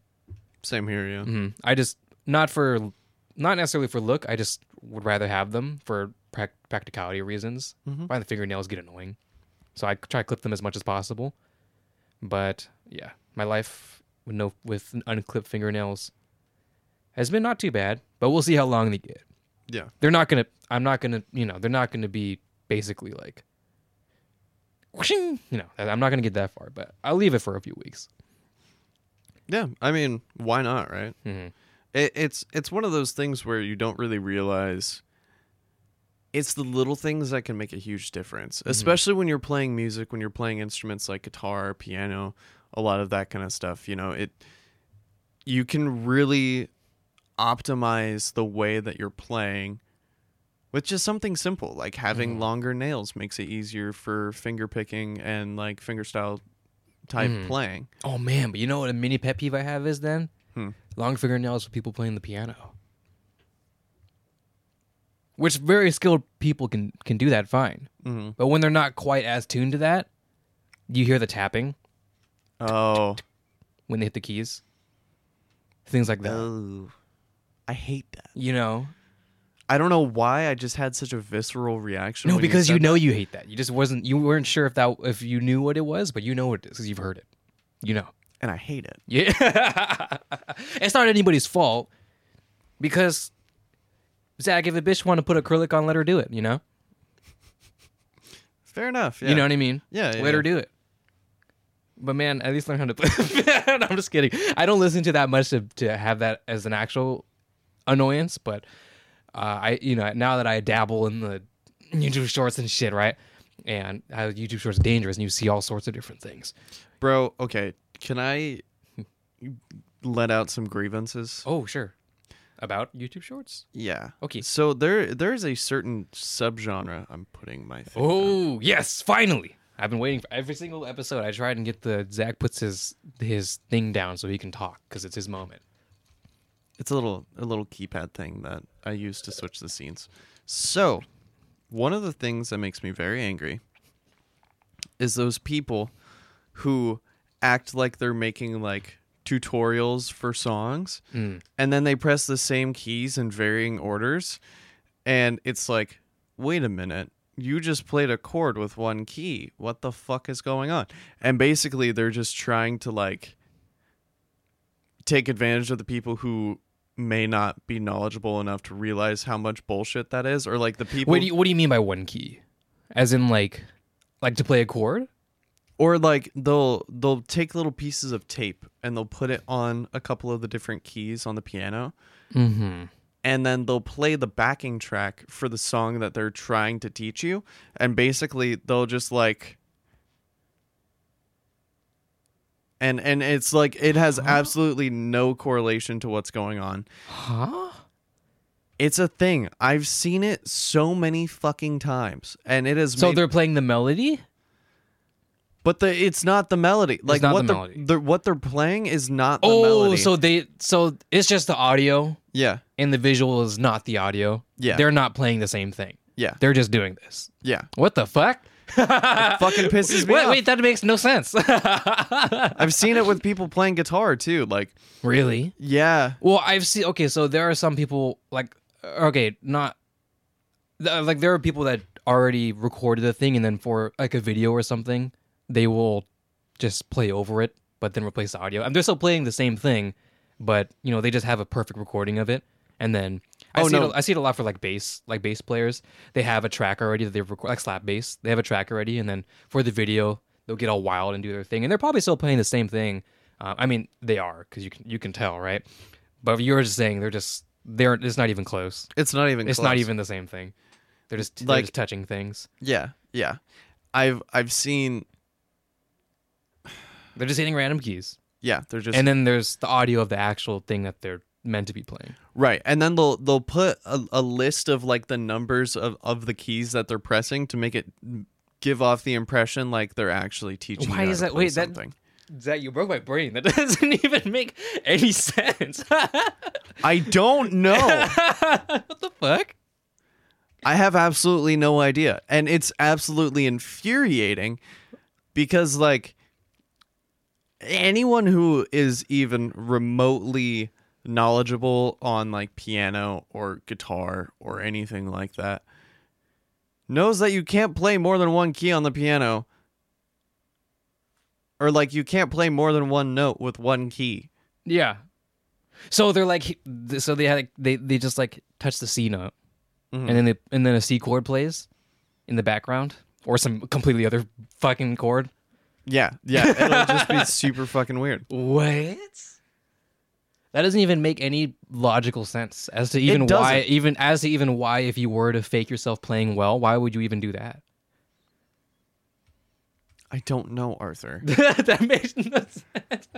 A: Same here, yeah.
B: hmm I just not for not necessarily for look. I just would rather have them for prac- practicality reasons.
A: Mhm.
B: Find the fingernails get annoying, so I try to clip them as much as possible. But yeah, my life with no with unclipped fingernails has been not too bad. But we'll see how long they get.
A: Yeah.
B: They're not gonna. I'm not gonna. You know, they're not gonna be basically like. You know, I'm not gonna get that far, but I'll leave it for a few weeks.
A: Yeah. I mean, why not, right?
B: hmm
A: It, it's it's one of those things where you don't really realize it's the little things that can make a huge difference, especially when you're playing music, when you're playing instruments like guitar, piano, a lot of that kind of stuff. You know, it you can really optimize the way that you're playing with just something simple like having
B: Mhm.
A: longer nails makes it easier for finger picking and like fingerstyle type
B: Mhm.
A: playing.
B: Oh man, but you know what a mini pet peeve I have is then
A: Hmm.
B: long fingernails with people playing the piano. Which very skilled people can can do that fine,
A: hmm
B: but when they're not quite as tuned to that, you hear the tapping
A: Oh,
B: when they hit the keys, things like that.
A: oh, I hate that.
B: You know,
A: I don't know why I just had such a visceral reaction.
B: no, because you
A: said
B: know
A: that.
B: you hate that. You just wasn't. You weren't sure if that if you knew what it was, but you know what it is because you've heard it. You know.
A: And I hate it.
B: Yeah. it's not anybody's fault because Zach, if a bitch want to put acrylic on, let her do it. You know.
A: Fair enough. Yeah.
B: You know what I mean?
A: Yeah. yeah,
B: let her do it. But man, at least learn how to play. I'm just kidding. I don't listen to that much to, to have that as an actual annoyance. But uh, I, you know, now that I dabble in the YouTube shorts and shit, right? And how YouTube shorts are dangerous, and you see all sorts of different things.
A: bro. Okay, can I let out some grievances?
B: Oh, sure. about YouTube Shorts.
A: Yeah.
B: Okay.
A: So there there is a certain subgenre I'm putting my thing. on.
B: Oh yes, finally! I've been waiting for every single episode. I tried and get the Zach puts his his thing down so he can talk because it's his moment.
A: It's a little a little keypad thing that I use to switch the scenes. So, one of the things that makes me very angry is those people who act like they're making like tutorials for songs
B: Mm.
A: and then they press the same keys in varying orders and it's like wait a minute you just played a chord with one key what the fuck is going on and basically they're just trying to like take advantage of the people who may not be knowledgeable enough to realize how much bullshit that is or like the people
B: What do you What do you mean by one key? As in like like to play a chord?
A: Or like they'll they'll take little pieces of tape and they'll put it on a couple of the different keys on the piano
B: Mm-hmm.
A: and then they'll play the backing track for the song that they're trying to teach you and basically they'll just like and and it's like it has absolutely no correlation to what's going on
B: Huh?
A: it's a thing i've seen it so many fucking times and it is
B: So they're playing the melody?
A: But the it's not the melody like
B: not
A: what
B: the
A: they're, they're what they're playing is not the
B: Oh,
A: melody
B: so they so it's just the audio
A: yeah
B: and the visual is not the audio.
A: Yeah.
B: They're not playing the same thing.
A: yeah
B: They're just doing this.
A: yeah
B: What the fuck?
A: fucking pisses me
B: wait,
A: off.
B: wait, that makes no sense.
A: i've seen it with people playing guitar too like
B: really?
A: yeah
B: Well, I've seen. Okay, so there are some people like. Okay, not. Like there are people that already recorded the thing, and then for like a video or something, they will just play over it, but then replace the audio. And they're still playing the same thing, but you know they just have a perfect recording of it, and then. I
A: Oh,
B: see
A: no.
B: it, I see it a lot for like bass, like bass players. They have a track already that they've recorded, like slap bass. They have a track already, and then for the video, they'll get all wild and do their thing. And they're probably still playing the same thing. Uh, I mean, they are because you can you can tell, right? But you're just saying they're just they're it's not even close.
A: it's not even
B: It's not even the same thing. They're just they're
A: Like-
B: just touching things.
A: yeah yeah i've i've seen
B: They're just hitting random keys,
A: yeah they're just
B: and then there's the audio of the actual thing that they're meant to be playing.
A: right and then they'll they'll put a, a list of like the numbers of of the keys that they're pressing to make it give off the impression like they're actually teaching
B: Why
A: you how
B: is
A: to
B: that-
A: play
B: wait, that-
A: something.
B: Zach, you broke my brain. That doesn't even make any sense.
A: i don't know
B: what the fuck?
A: I have absolutely no idea. And it's absolutely infuriating because, like, anyone who is even remotely knowledgeable on, like, piano or guitar or anything like that knows that you can't play more than one key on the piano. Or, like, you can't play more than one note with one key.
B: Yeah. So they're like, so they had they they just like touch the C note,
A: Mhm.
B: and then they, and then a C chord plays in the background, or some completely other fucking chord.
A: Yeah, yeah. It'll just be super fucking weird.
B: What? That doesn't even make any logical sense as to even why,
A: doesn't.
B: even as to even why, if you were to fake yourself playing well, why would you even do that?
A: I don't know, Arthur.
B: that makes no sense.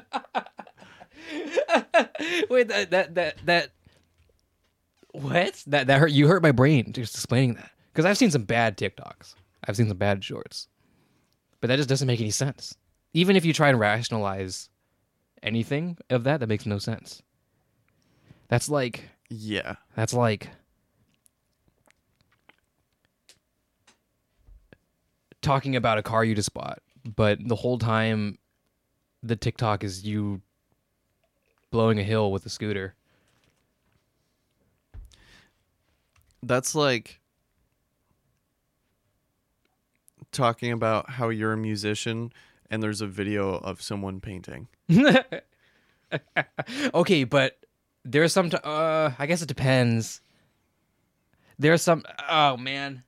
B: Wait, that that that that what? That that hurt you hurt my brain just explaining that. Because I've seen some bad TikToks. I've seen some bad shorts. But that just doesn't make any sense. Even if you try and rationalize anything of that, that makes no sense. That's like
A: Yeah.
B: that's like talking about a car you just bought, but the whole time the TikTok is you blowing a hill with a scooter.
A: That's like talking about how you're a musician and there's a video of someone painting.
B: okay, but there's some. T- uh, I guess it depends. There's some. Oh man,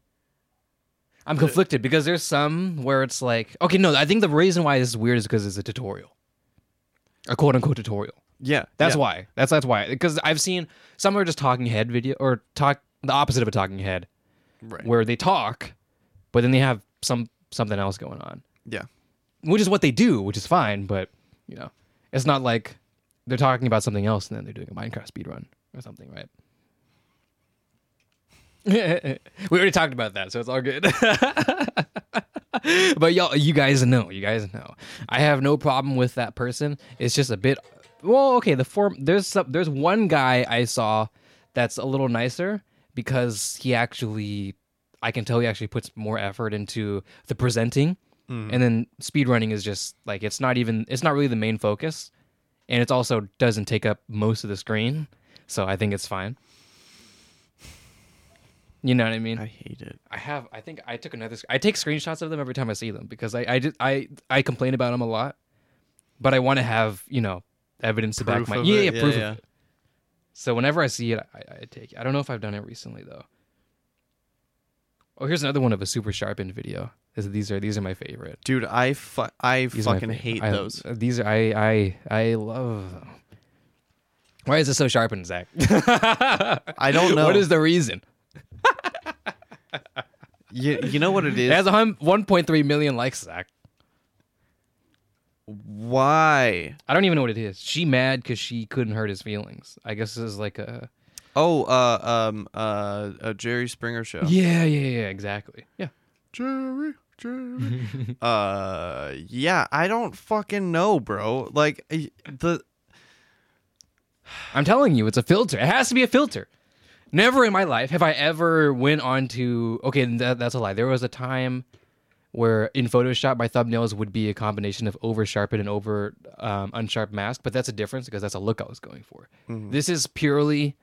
B: I'm conflicted because there's some where it's like, okay, no, I think the reason why this is weird is because it's a tutorial, a quote unquote tutorial.
A: Yeah.
B: That's
A: yeah.
B: why. That's that's why. Because I've seen some are just talking head video or talk the opposite of a talking head,
A: Right.
B: where they talk, but then they have some something else going on,
A: Yeah.
B: which is what they do, which is fine. But you know, it's not like they're talking about something else and then they're doing a Minecraft speedrun. or something, right? Yeah. We already talked about that, so it's all good. but y'all, you guys know, you guys know, I have no problem with that person. It's just a bit. Well, okay. The form there's some, there's one guy I saw that's a little nicer because he actually, I can tell he actually puts more effort into the presenting, mm. and then speedrunning is just like it's not even it's not really the main focus, and it also doesn't take up most of the screen, so I think it's fine. You know what I mean?
A: I hate it.
B: I have. I think I took another. I take screenshots of them every time I see them because I I just, I I complain about them a lot, but I want to have you know evidence to back my
A: of
B: yeah,
A: it?
B: yeah proof
A: Yeah,
B: of it. So whenever I see it, I, I take it. I don't know if I've done it recently though. Oh, here's another one of a super sharpened video. This- These are these are my favorite.
A: Dude, I fu- I
B: These
A: fucking hate
B: I-
A: those.
B: Uh, these are I I I love. Them. Why is it so sharpened, Zach?
A: I don't know.
B: what is the reason?
A: you, you know what it is?
B: it
A: is?
B: has a hun- 1.3 million likes, Zach.
A: Why?
B: I don't even know what it is. She mad because she couldn't hurt his feelings. I guess this is like a
A: Oh, uh, um, uh, a Jerry Springer show.
B: yeah, yeah, yeah, exactly. Yeah,
A: Jerry, Jerry. uh, yeah, I don't fucking know, bro. Like the
B: I'm telling you, it's a filter. It has to be a filter. Never in my life have I ever went on to. Okay, that, that's a lie. There was a time where in Photoshop my thumbnails would be a combination of over sharpened and over um, unsharp mask, but that's a difference because that's a look I was going for. This is purely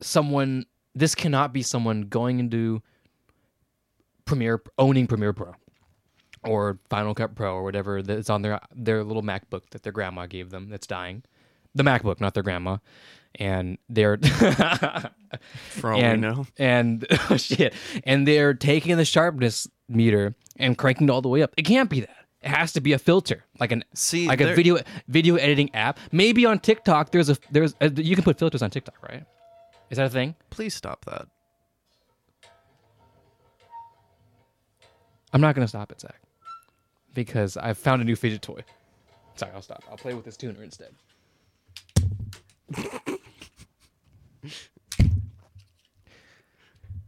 B: someone. This cannot be someone going into Premiere, owning Premiere Pro or Final Cut Pro or whatever that's on their their little MacBook that their grandma gave them that's dying. The MacBook, not their grandma. And they're
A: for all we
B: and
A: know.
B: and oh shit, and they're taking the sharpness meter and cranking it all the way up. It can't be that. It has to be a filter, like an
A: See,
B: like a video video editing app. Maybe on TikTok, there's a there's a, you can put filters on TikTok, right? Is that a thing?
A: Please stop that.
B: I'm not gonna stop it, Zach, because I've found a new fidget toy. Sorry, I'll stop. I'll play with this tuner instead.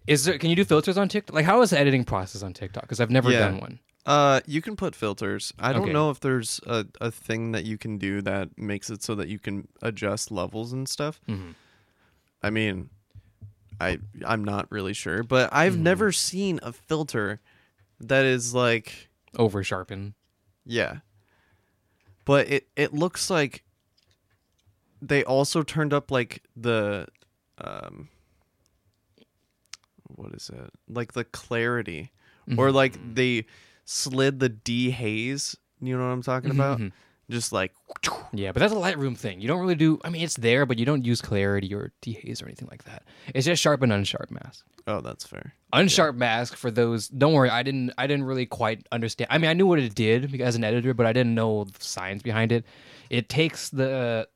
B: Is there? Can you do filters on TikTok? Like, how is the editing process on TikTok? Because I've never
A: Yeah.
B: done one.
A: Uh, you can put filters. I don't
B: Okay.
A: know if there's a, a thing that you can do that makes it so that you can adjust levels and stuff. I mean, I I'm not really sure, but I've
B: Mm-hmm.
A: never seen a filter that is like
B: Over sharpen.
A: yeah. But it it looks like they also turned up like the um what is it? Like the clarity or
B: Mm-hmm.
A: like they slid the dehaze, you know what I'm talking about?
B: mhm.
A: Just like
B: Yeah, but that's a Lightroom thing. You don't really do. I mean, it's there, but you don't use clarity or dehaze or anything like that. It's just sharp and unsharp mask.
A: oh, that's fair.
B: Unsharp mask for those. Don't worry, I didn't. I didn't really quite understand. I mean, I knew what it did as an editor, but I didn't know the science behind it. It takes the.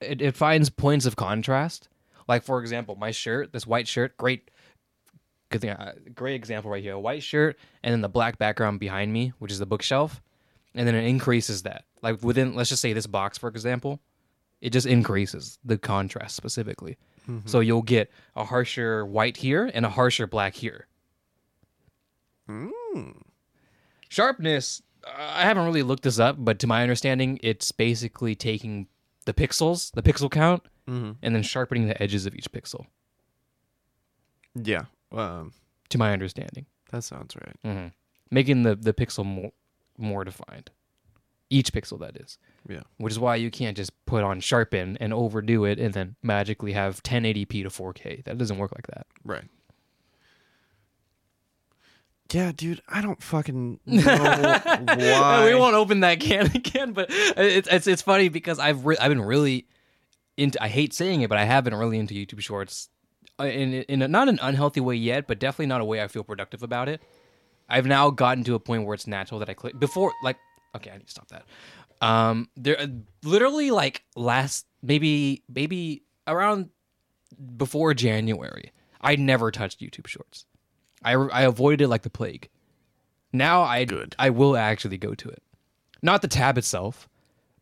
B: It, it finds points of contrast. Like for example, my shirt, this white shirt, great. Good thing, uh, great example right here. A white shirt, and then the black background behind me, which is the bookshelf, and then it increases that. Like within, let's just say this box, for example, it just increases the contrast specifically. So you'll get a harsher white here and a harsher black here. Sharpness, uh, I haven't really looked this up, but to my understanding, it's basically taking the pixels, the pixel count,
A: Mm-hmm.
B: and then sharpening the edges of each pixel.
A: Yeah. Um,
B: To my understanding,
A: that sounds right.
B: hmm making the the pixel more more defined, each pixel that is.
A: Yeah.
B: Which is why you can't just put on sharpen and overdo it and then magically have 1080p to 4K. That doesn't work like that.
A: Right. Yeah, dude, I don't fucking know why.
B: we won't open that can again, but it's it's it's funny because I've re- I've been really into. I hate saying it, but I have been really into YouTube Shorts uh, in in a, not an unhealthy way yet, but definitely not a way I feel productive about it. I've now gotten to a point where it's natural that I click before like okay, I need to stop that. Um, there literally like last maybe maybe around before January, I never touched YouTube Shorts. I I avoided it like the plague. Now I
A: Good.
B: I will actually go to it. Not the tab itself,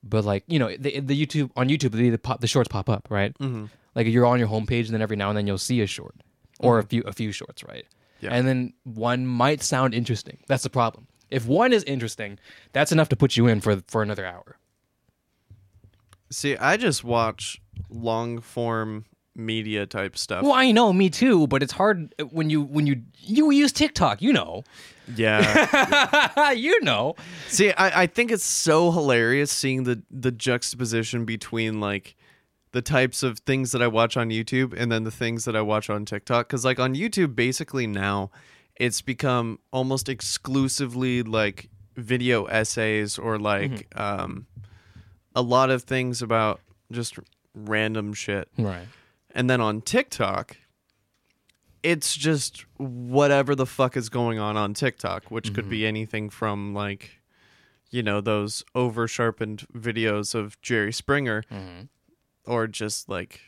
B: but like you know the the YouTube on YouTube the the, pop, the shorts pop up right.
A: Mm-hmm.
B: Like you're on your homepage, and then every now and then you'll see a short or a few a few shorts, right?
A: Yeah.
B: And then one might sound interesting. That's the problem. If one is interesting, that's enough to put you in for for another hour.
A: See, I just watch long form media type stuff.
B: Well, I know, me too, but it's hard when you when you you use TikTok, you know.
A: Yeah.
B: you know.
A: See, I, I think it's so hilarious seeing the the juxtaposition between like the types of things that I watch on YouTube and then the things that I watch on TikTok. Because like on YouTube, basically now it's become almost exclusively like video essays or like mm-hmm. um, a lot of things about just random shit.
B: Right.
A: And then on TikTok, it's just whatever the fuck is going on on TikTok, which could be mm-hmm. anything from like, you know, those over sharpened videos of Jerry Springer, mm-hmm. Or just like,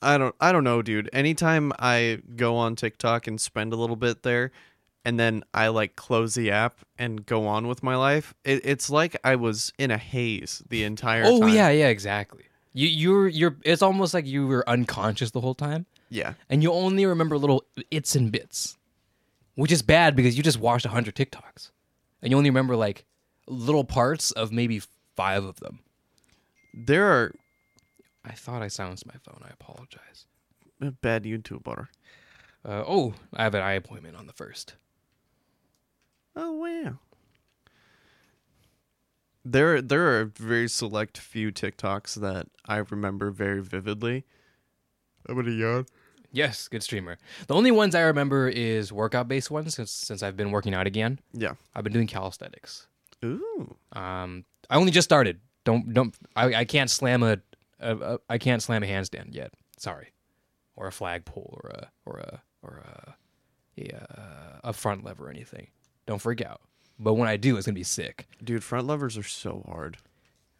A: I don't, I don't know, dude. Anytime I go on TikTok and spend a little bit there, and then I like close the app and go on with my life, it, it's like I was in a haze the entire
B: Oh
A: time.
B: yeah, yeah, exactly. You you're you're it's almost like you were unconscious the whole time
A: yeah.
B: and you only remember little its and bits. Which is bad because you just watched 100 TikToks. And you only remember like little parts of maybe 5 of them.
A: There are
B: I thought I silenced my phone. I apologize.
A: bad YouTuber.
B: Uh, oh, I have an eye appointment on the first.
A: Oh wow. There there are a very select few TikToks that I remember very vividly. I'm gonna yawn.
B: Yes, good streamer. The only ones I remember is workout based ones since since I've been working out again.
A: Yeah.
B: I've been doing calisthenics.
A: Ooh.
B: Um, I only just started. Don't don't. I, I can't slam a, a, a I can't slam a handstand yet. Sorry, or a flagpole or a or a or a yeah, uh, a front lever or anything. Don't freak out. But when I do, it's gonna be sick.
A: Dude, front levers are so hard.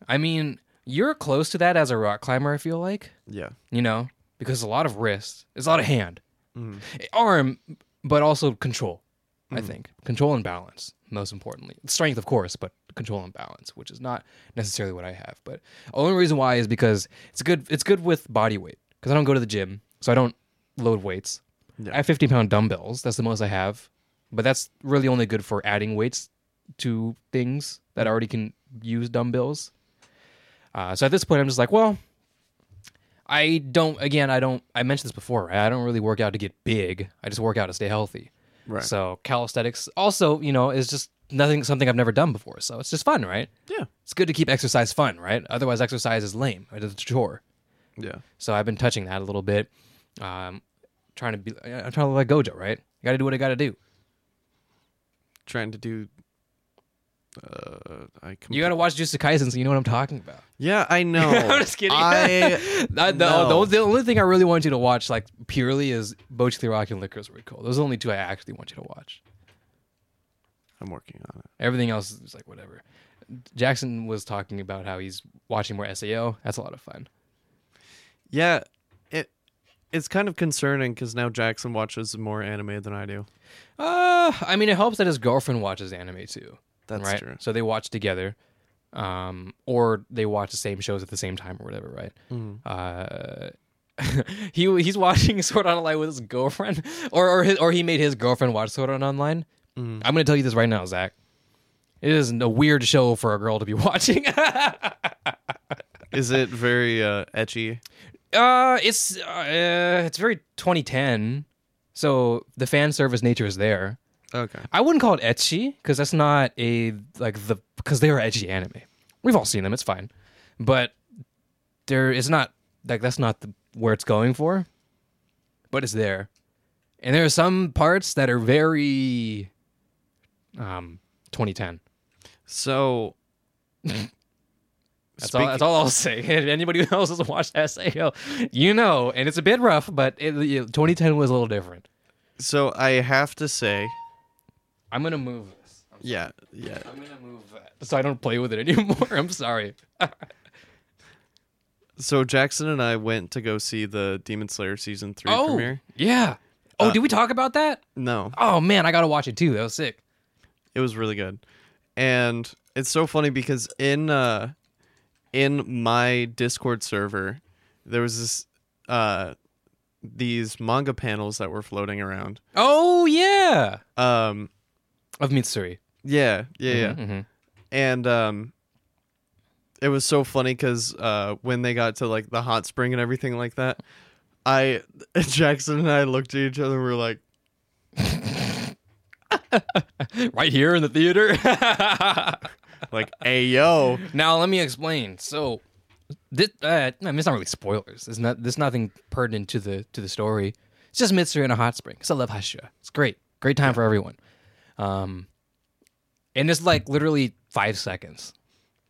B: I mean, you're close to that as a rock climber. I feel like
A: Yeah.
B: you know because a lot of wrist, it's a lot of hand,
A: Mhm.
B: arm, but also control. I mm-hmm. think control and balance most importantly. Strength, of course, but control and balance, which is not necessarily what I have. But only reason why is because it's good. It's good with body weight because I don't go to the gym, so I don't load weights. I have 50 pound dumbbells. That's the most I have, but that's really only good for adding weights to things that already can use dumbbells. Uh, so at this point, I'm just like, well, I don't. Again, I don't. I mentioned this before. Right? I don't really work out to get big. I just work out to stay healthy.
A: Right.
B: So calisthenics also, you know, is just nothing something I've never done before. So it's just fun, right?
A: yeah.
B: It's good to keep exercise fun, right? Otherwise, exercise is lame. It's a chore.
A: Yeah.
B: So I've been touching that a little bit. Um, trying to be. I'm trying to look like Gojo, right? Got to do what I got to do.
A: Trying to do uh I com-
B: You got to watch Jujutsu Kaisen so you know what I'm talking about.
A: Yeah, I know.
B: I'm just kidding.
A: I
B: the,
A: No.
B: the, the only thing I really want you to watch, like purely, is Bocchi Rock and Lycoris Recoil. Those are the only two I actually want you to watch.
A: I'm working on it.
B: Everything else is like whatever. Jackson was talking about how he's watching more SAO. That's a lot of fun.
A: Yeah, it it's kind of concerning because now Jackson watches more anime than I do.
B: Uh, I mean, it helps that his girlfriend watches anime too.
A: That's
B: right?
A: true.
B: So they watch together, um, or they watch the same shows at the same time or whatever, right? Uh, he he's watching Sword Art Online with his girlfriend, or or his, or he made his girlfriend watch Sword Art Online. I'm gonna tell you this right now, Zach. It is a weird show for a girl to be watching.
A: Is it very uh, ecchi?
B: Uh, it's uh, it's very 2010, so the fan service nature is there.
A: Okay.
B: I wouldn't call it ecchi because that's not a like the because they are edgy anime. We've all seen them. It's fine, but there is not like that's not the, where it's going for. But it's there, and there are some parts that are very um 2010.
A: So
B: That's all. That's all I'll say. If anybody else has watched Sao, you know, and it's a bit rough, but it, it- 2010 was a little different.
A: So I have to say,
B: I'm gonna move this. I'm,
A: yeah, yeah.
B: I'm gonna move that so I don't play with it anymore. I'm sorry.
A: So Jackson and I went to go see the Demon Slayer season three
B: oh,
A: premiere.
B: yeah. Oh,
A: Uh,
B: did we talk about that?
A: No,
B: Oh man, I gotta watch it too. That was sick.
A: It was really good, and it's so funny because in uh, in my Discord server, there was this uh these manga panels that were floating around.
B: Oh yeah,
A: Um
B: of Mitsuri.
A: yeah, yeah, yeah.
B: Mhm.
A: And um it was so funny cuz uh when they got to like the hot spring and everything like that, I Jackson and I looked at each other and we were like,
B: right here in the theater.
A: like, "Hey yo."
B: now let me explain. So, this, uh, I mean, it's not really spoilers. It's not. There's nothing pertinent to the to the story. It's just Mitsuri in a hot spring. It's a love Hashira. It's great. Great time for everyone. Um, and it's like literally five seconds.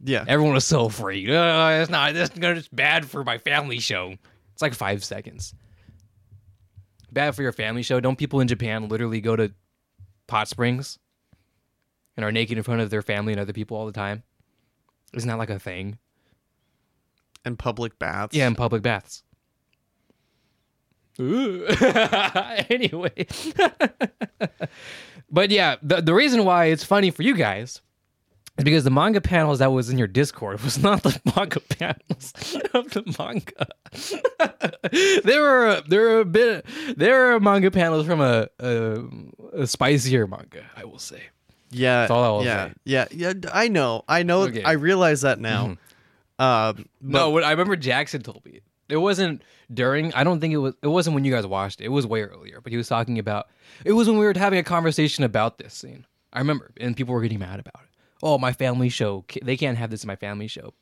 A: Yeah.
B: Everyone was so afraid. Uh, it's not. This is bad for my family show. It's like five seconds. Bad for your family show. Don't people in Japan literally go to hot springs and are naked in front of their family and other people all the time? Isn't that like a thing?
A: And public baths.
B: Yeah, in public baths. anyway. but yeah, the, the reason why it's funny for you guys is because the manga panels that was in your Discord was not the manga panels of the manga. there were there were a bit there are manga panels from a, a, a spicier manga, I will say.
A: Yeah.
B: That's all I will
A: yeah.
B: say.
A: Yeah. Yeah. I know. I know.
B: Okay. Mm-hmm.
A: I realize that now. Um,
B: No, what I remember Jackson told me. It wasn't during. I don't think it was. It wasn't when you guys watched it. It was way earlier. But he was talking about. It was when we were having a conversation about this scene. I remember, and people were getting mad about it. Oh, my family show. They can't have this in my family show.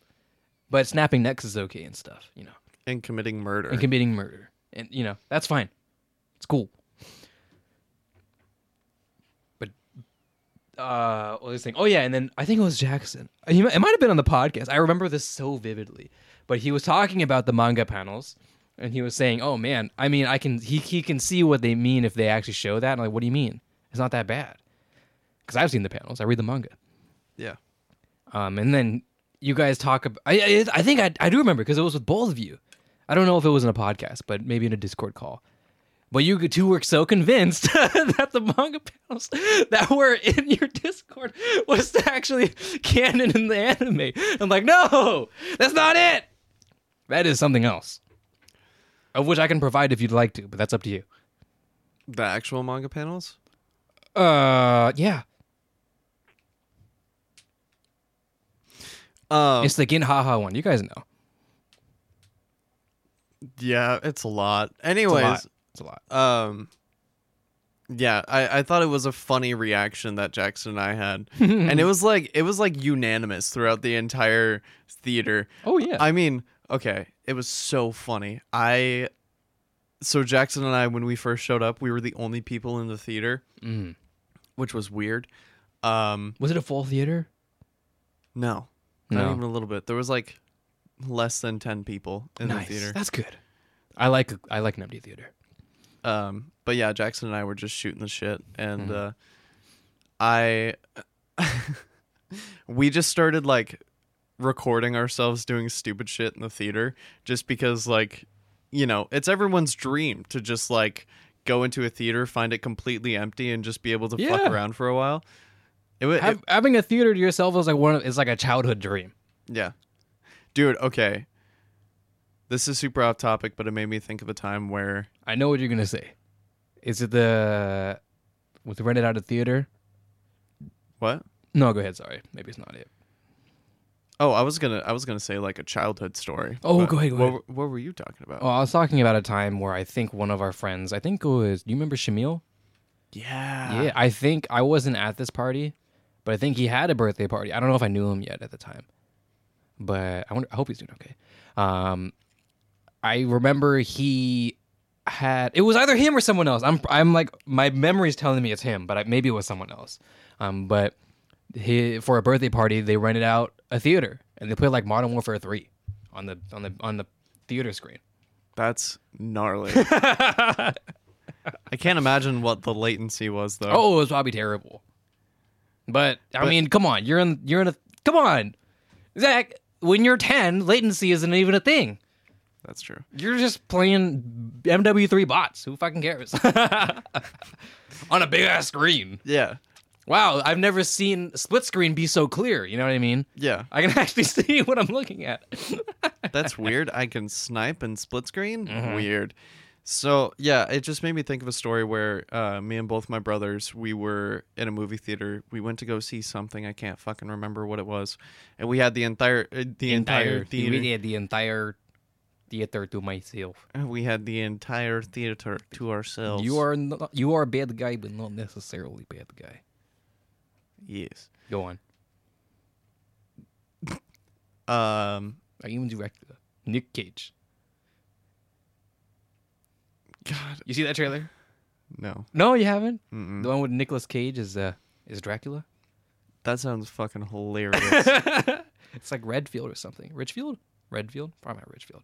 B: But snapping necks is okay and stuff. You know,
A: and committing murder.
B: and committing murder, and you know that's fine. It's cool. But uh, what was I saying? Oh yeah, and then I think it was Jackson. He, it might have been on the podcast. I remember this so vividly. But he was talking about the manga panels, and he was saying, "Oh man, I mean, I can he he can see what they mean if they actually show that." And I'm like, what do you mean? It's not that bad. Because I've seen the panels. I read the manga.
A: Yeah.
B: Um, and then you guys talk about. I I, I think I I do remember because it was with both of you. I don't know if it was in a podcast, but maybe in a Discord call. But you two were so convinced that the manga panels that were in your Discord was actually canon in the anime. I'm like, no, that's not it. That is something else, of which I can provide if you'd like to, but that's up to you.
A: The actual manga panels.
B: Uh, yeah,
A: Um,
B: it's the Ginhaha one. You guys know.
A: yeah, it's a lot.
B: It's a
A: Anyways,
B: lot. It's a lot.
A: um, yeah, I, I thought it was a funny reaction that Jackson and I had, and it was like it was like unanimous throughout the entire theater.
B: Oh yeah.
A: I mean, okay, it was so funny. I so Jackson and I, when we first showed up, we were the only people in the theater,
B: Mm.
A: which was weird. Um,
B: Was it a full theater?
A: no, not
B: No.
A: even a little bit. There was like less than ten people in
B: nice.
A: the theater.
B: That's good. I like I like an empty theater.
A: Um, but yeah, Jackson and I were just shooting the shit, and
B: Mhm.
A: uh, I we just started like recording ourselves doing stupid shit in the theater, just because like you know it's everyone's dream to just like go into a theater, find it completely empty, and just be able to fuck around for a while. It was
B: Hav- having a theater to yourself is like one. Of, is like a childhood dream.
A: yeah, dude. Okay, this is super off topic, but it made me think of a time where
B: I know what you're gonna say. Is it the was it rented out of theater?
A: what?
B: No, go ahead. Sorry, maybe it's not it.
A: Oh, I was gonna, I was gonna say like a childhood story.
B: Oh, go ahead, go
A: what,
B: ahead.
A: were- What were you talking about?
B: Oh, I was talking about a time where I think one of our friends. I think it was. Do you remember Shamil?
A: yeah,
B: yeah, I think I wasn't at this party, but I think he had a birthday party. I don't know if I knew him yet at the time, but I wonder. I hope he's doing okay. Um, I remember he had. It was either him or someone else. I'm. I'm like my memory's telling me it's him, but I, maybe it was someone else. Um, but he for a birthday party they rented out a theater and they played like Modern Warfare Three on the on the on the theater screen.
A: That's gnarly. I can't imagine what the latency was though.
B: Oh, it was probably terrible. But I
A: But-
B: mean, come on, you're in you're in a come on, Zach. When you're ten, latency isn't even a thing.
A: that's true.
B: You're just playing MW3 bots. Who fucking cares? On a big ass screen.
A: Yeah,
B: Wow, I've never seen split screen be so clear. You know what I mean?
A: Yeah,
B: I can actually see what I'm looking at.
A: that's weird. I can snipe and split screen.
B: Mhm.
A: Weird. So yeah, it just made me think of a story where uh, me and both my brothers we were in a movie theater. We went to go see something. I can't fucking remember what it was, and we had the entire uh, the entire, theater.
B: We had the entire theater to myself.
A: We had the entire theater to ourselves.
B: You are not, you are a bad guy, but not necessarily bad guy.
A: yes.
B: Go on.
A: Um.
B: I even directed Nick Cage.
A: God,
B: You see that trailer?
A: no.
B: No, you haven't.
A: Mm-mm.
B: The one with Nicolas Cage is uh is Dracula.
A: That sounds fucking hilarious.
B: it's like Redfield or something. Richfield? Redfield? Probably not Richfield.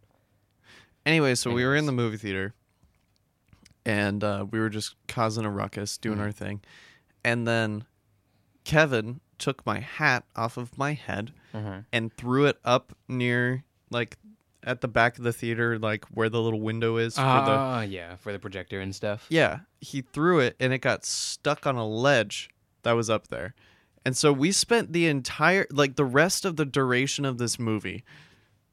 A: anyway, so we were in the movie theater, and uh, we were just causing a ruckus, doing our thing, and then Kevin took my hat off of my head and threw it up near like at the back of the theater, like where the little window is. for the,
B: Ah, yeah, for the projector and stuff.
A: yeah, he threw it and it got stuck on a ledge that was up there. And so we spent the entire like the rest of the duration of this movie.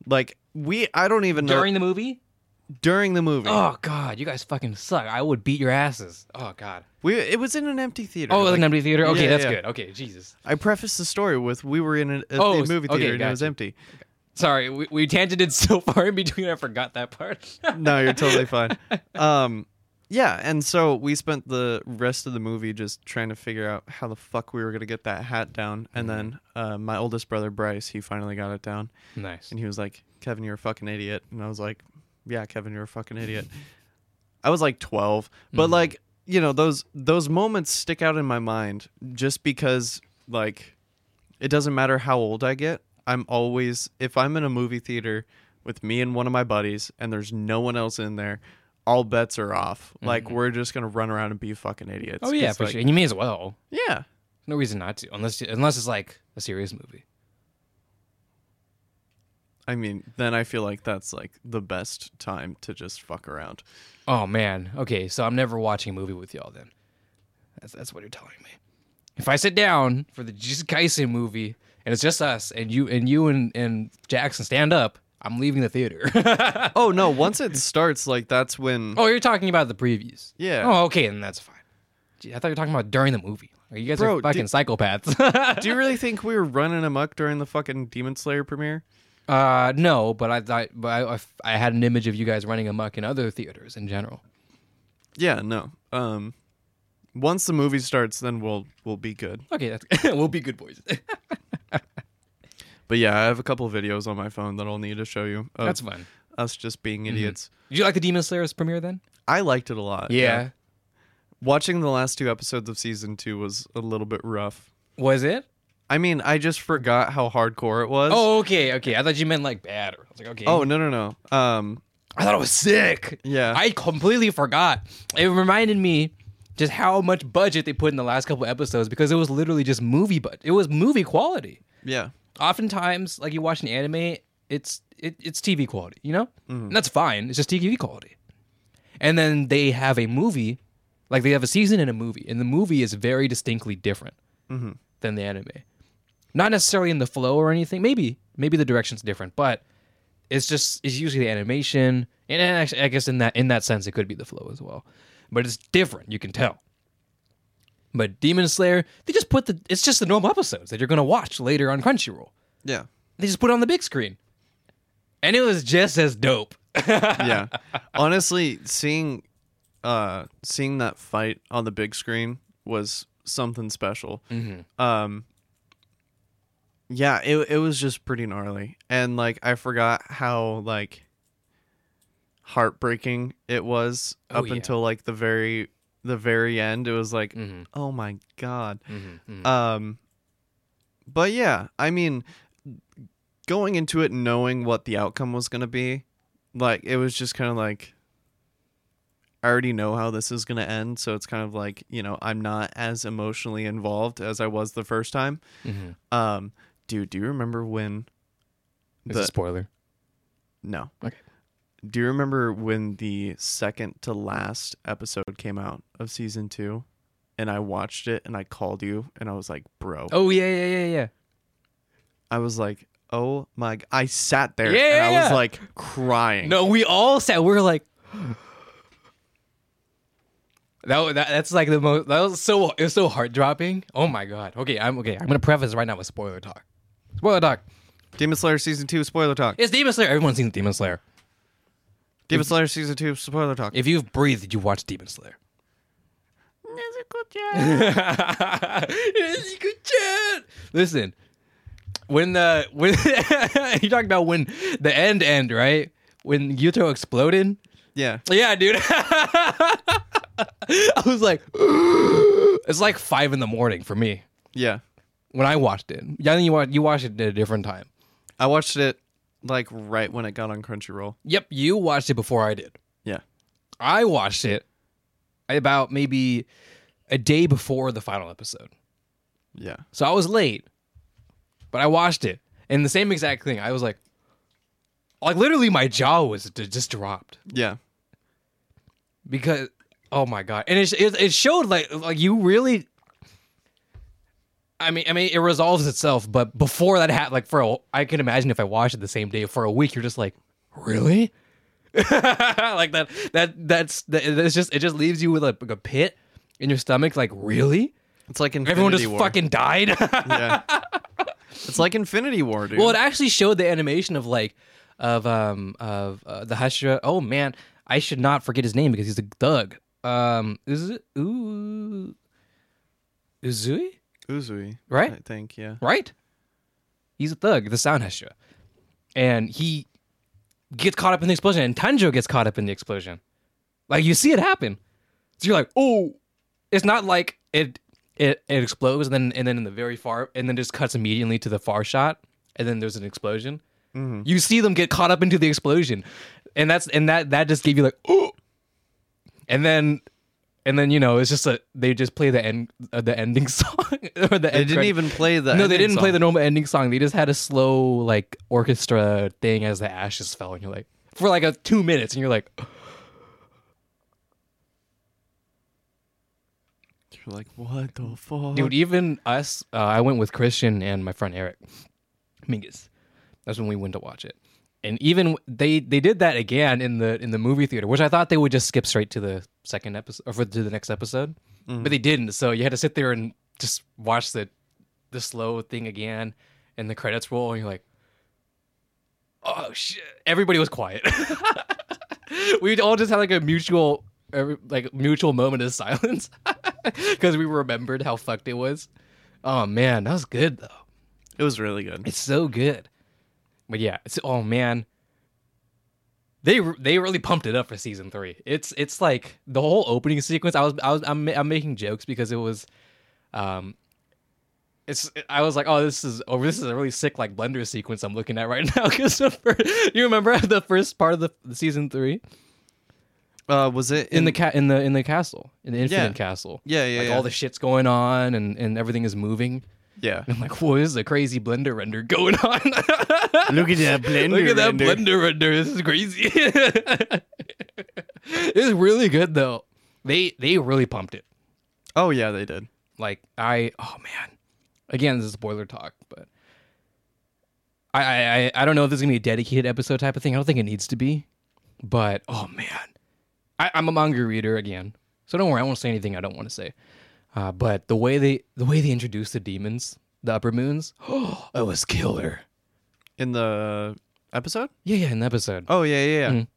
A: Like we I don't even know
B: During the movie?
A: during the movie.
B: Oh god, you guys fucking suck. I would beat your asses. Oh god.
A: We it was in an empty theater.
B: Oh, it was
A: Like,
B: an empty theater. Okay,
A: yeah,
B: that's
A: yeah.
B: good. Okay, Jesus.
A: I prefaced the story with we were in a, a
B: Oh,
A: movie
B: okay,
A: theater and it was empty.
B: Sorry, we, we tangented so far in between. I forgot that part.
A: No, you're totally fine. Um yeah, and so we spent the rest of the movie just trying to figure out how the fuck we were gonna get that hat down. And
B: Mm-hmm.
A: then uh, my oldest brother Bryce, he finally got it down.
B: nice.
A: And he was like, Kevin, you're a fucking idiot. And I was like, Yeah, Kevin, you're a fucking idiot. I was like 12, but
B: Mhm.
A: like, you know, those those moments stick out in my mind just because like it doesn't matter how old I get. I'm always if I'm in a movie theater with me and one of my buddies and there's no one else in there, all bets are off. Like
B: Mhm.
A: we're just going to run around and be fucking idiots.
B: Oh yeah, for
A: like,
B: sure. And you may as well.
A: Yeah.
B: No reason not to, unless unless it's like a serious movie.
A: I mean, then I feel like that's like the best time to just fuck around.
B: Oh man. Okay, so I'm never watching a movie with y'all then. That's that's what you're telling me. If I sit down for the Jujutsu Kaisen movie and it's just us and you and you and, and Jackson stand up, I'm leaving the theater.
A: Oh no, once it starts like that's when
B: oh, you're talking about the previews.
A: Yeah.
B: Oh, okay, then that's fine. Gee, I thought you were talking about during the movie. Are you guys
A: Bro,
B: are fucking
A: did-
B: psychopaths.
A: Do you really think we were running amok during the fucking Demon Slayer premiere?
B: uh, no, but I thought, but I, I had an image of you guys running amok in other theaters in general.
A: Yeah, no. Um once the movie starts then we'll we'll be good.
B: Okay, that's we'll be good boys.
A: But yeah, I have a couple videos on my phone that I'll need to show you of
B: that's fun.
A: us just being idiots.
B: Did you like the Demon Slayer's premiere then?
A: I liked it a lot. Yeah. Watching the last two episodes of season 2 was a little bit rough.
B: Was it?
A: I mean, I just forgot how hardcore it was.
B: Oh, okay, okay. I thought you meant like bad. I was like, okay.
A: Oh, no, no, no. Um
B: I thought it was sick.
A: yeah.
B: I completely forgot. It reminded me just how much budget they put in the last couple episodes because it was literally just movie budget. It was movie quality.
A: yeah.
B: Oftentimes, like you watch an anime, it's it, it's TV quality, you know,
A: Mhm.
B: and that's fine. It's just TV quality. And then they have a movie, like they have a season and a movie, and the movie is very distinctly different
A: Mhm.
B: than the anime. Not necessarily in the flow or anything. Maybe maybe the direction's different, but it's just it's usually the animation, and actually, I guess in that in that sense, it could be the flow as well. But it's different. You can tell. But Demon Slayer, they just put the it's just the normal episodes that you're gonna watch later on Crunchyroll.
A: Yeah.
B: They just put it on the big screen, and it was just as dope.
A: yeah. Honestly, seeing uh seeing that fight on the big screen was something special.
B: Mm-hmm.
A: Um Yeah, it it was just pretty gnarly. And like I forgot how like heartbreaking it was
B: Oh,
A: up
B: yeah.
A: until like the very the very end. It was like,
B: Mm-hmm.
A: "Oh my god."
B: Mm-hmm.
A: Um, but yeah, I mean, going into it knowing what the outcome was going to be, like it was just kind of like I already know how this is going to end, so it's kind of like you know I'm not as emotionally involved as I was the first time.
B: mm-hmm.
A: Um, dude, do you remember when? The,
B: spoiler.
A: no.
B: Okay.
A: Do you remember when the second to last episode came out of season two, and I watched it and I called you and I was like, bro.
B: Oh yeah, yeah, yeah, yeah.
A: I was like, oh my. g- I sat there
B: Yeah,
A: and I was
B: yeah.
A: like crying.
B: No, we all sat. We were like, that, wa- that that's like the most. That was so. It was so heart dropping. Oh my god. Okay, I'm okay. I'm gonna preface right now with spoiler talk. Spoiler talk.
A: Demon Slayer season two spoiler talk.
B: It's Demon Slayer. Everyone's seen Demon Slayer.
A: Demon Slayer season two spoiler talk.
B: If you've breathed, you watch Demon Slayer. Listen, when the when you talking about when the end end right when Yuto exploded.
A: yeah.
B: Yeah, dude. I was like, it's like five in the morning for me
A: Yeah.
B: when I watched it. Yeah, you watched you watched it at a different time.
A: I watched it like right when it got on Crunchyroll.
B: Yep, you watched it before I did.
A: Yeah.
B: I watched it about maybe a day before the final episode.
A: Yeah.
B: So I was late, but I watched it. And the same exact thing. I was like, like literally my jaw was d- just dropped
A: Yeah.
B: because, oh my God. And it, it, it showed like, like you really, I mean, I mean, it resolves itself, but before that happened, like for a, I can imagine if I watched it the same day for a week, you're just like, really? like that, that, that's, that, it's just, it just leaves you with a, like a pit in your stomach. Like, really?
A: It's like Infinity
B: Everyone just
A: War.
B: fucking died?
A: yeah. It's like Infinity War, dude.
B: Well, it actually showed the animation of like of um of uh, the Hashira. Oh man, I should not forget his name because he's a thug. Um, is it Ooh Uzui?
A: Uzui.
B: Right?
A: I think, yeah.
B: Right? He's a thug, the sound Hashira, and he gets caught up in the explosion, and Tanjo gets caught up in the explosion. Like you see it happen, so you're like, oh, it's not like it it it explodes and then and then in the very far and then just cuts immediately to the far shot and then there's an explosion. Mm-hmm. You see them get caught up into the explosion, and that's and that that just gave you like oh, and then and then you know it's just a they just play the end uh, the ending song or the
A: They didn't
B: credit-
A: even play the.
B: no, they didn't play the normal ending song. They just had a slow like orchestra thing as the ashes fell, and you're like for like a two minutes, and you're like,
A: You're like, what the fuck?
B: dude. Even us, uh, I went with Christian and my friend Eric Mingus. That's when we went to watch it, and even they they did that again in the in the movie theater, which I thought they would just skip straight to the second episode or for, to the next episode, mm-hmm. but they didn't. So you had to sit there and just watch the the slow thing again, and the credits roll, and you're like. oh shit everybody was quiet we all just had like a mutual like mutual moment of silence because we remembered how fucked it was oh man that was good though
A: It was really good.
B: it's so good but yeah it's oh man they they really pumped it up for season three it's it's like the whole opening sequence i was i was i'm, I'm making jokes because it was um it's I was like, oh, this is oh, this is a really sick like blender sequence I'm looking at right now. Because you remember the first part of the, the season three
A: Uh, was it
B: in, the cat in the in the castle in the infinite
A: Yeah.
B: castle.
A: Yeah, yeah,
B: like
A: yeah.
B: all the shit's going on and and everything is moving.
A: Yeah.
B: I'm like, whoa, this is a crazy blender render going on.
A: Look at that blender.
B: Look at that
A: render.
B: blender render. This is crazy. it's really good though. They they really pumped it.
A: Oh yeah, they did.
B: Like I oh man. Again, this is spoiler talk, but I I I- I don't know if this is gonna be a dedicated episode type of thing. I don't think it needs to be. But oh man. I, I'm a manga reader again. So don't worry, I won't say anything I don't want to say. Uh, but the way they the way they introduced the demons, the upper moons, oh, it was killer.
A: In the episode?
B: Yeah, yeah, in the episode.
A: Oh yeah, yeah, yeah.
B: Mhm.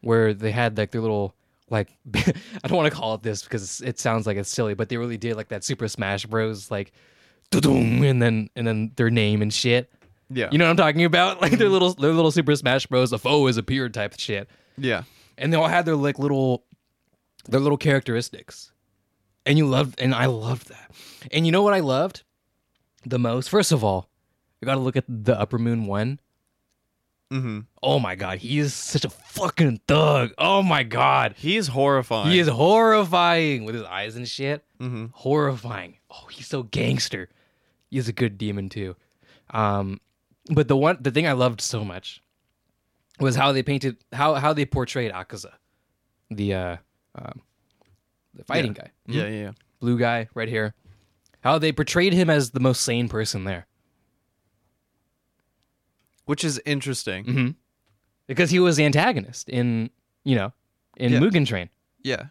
B: where they had like their little like I don't want to call it this because it sounds like it's silly, but they really did like that Super Smash Bros. like and then and then their name and shit.
A: Yeah.
B: You know what I'm talking about? Like their little their little Super Smash Bros. A foe has appeared type shit,
A: yeah.
B: and they all had their like little their little characteristics, and you loved and I loved that. And you know what I loved the most? First of all, you got to look at the Upper Moon one.
A: Mm-hmm.
B: Oh my god, he is such a fucking thug. Oh my god.
A: he is horrifying.
B: He is horrifying with his eyes and shit.
A: Mm-hmm.
B: Horrifying. Oh, he's so gangster. He's a good demon too. Um, but the one, the thing I loved so much was how they painted, how how they portrayed Akaza, the uh, um, the fighting guy. Mhm.
A: Yeah, yeah, yeah.
B: blue guy, red hair. How they portrayed him as the most sane person there.
A: Which is interesting.
B: Mm-hmm. Because he was the antagonist in, you know, in
A: Yeah.
B: Mugen Train.
A: Yeah.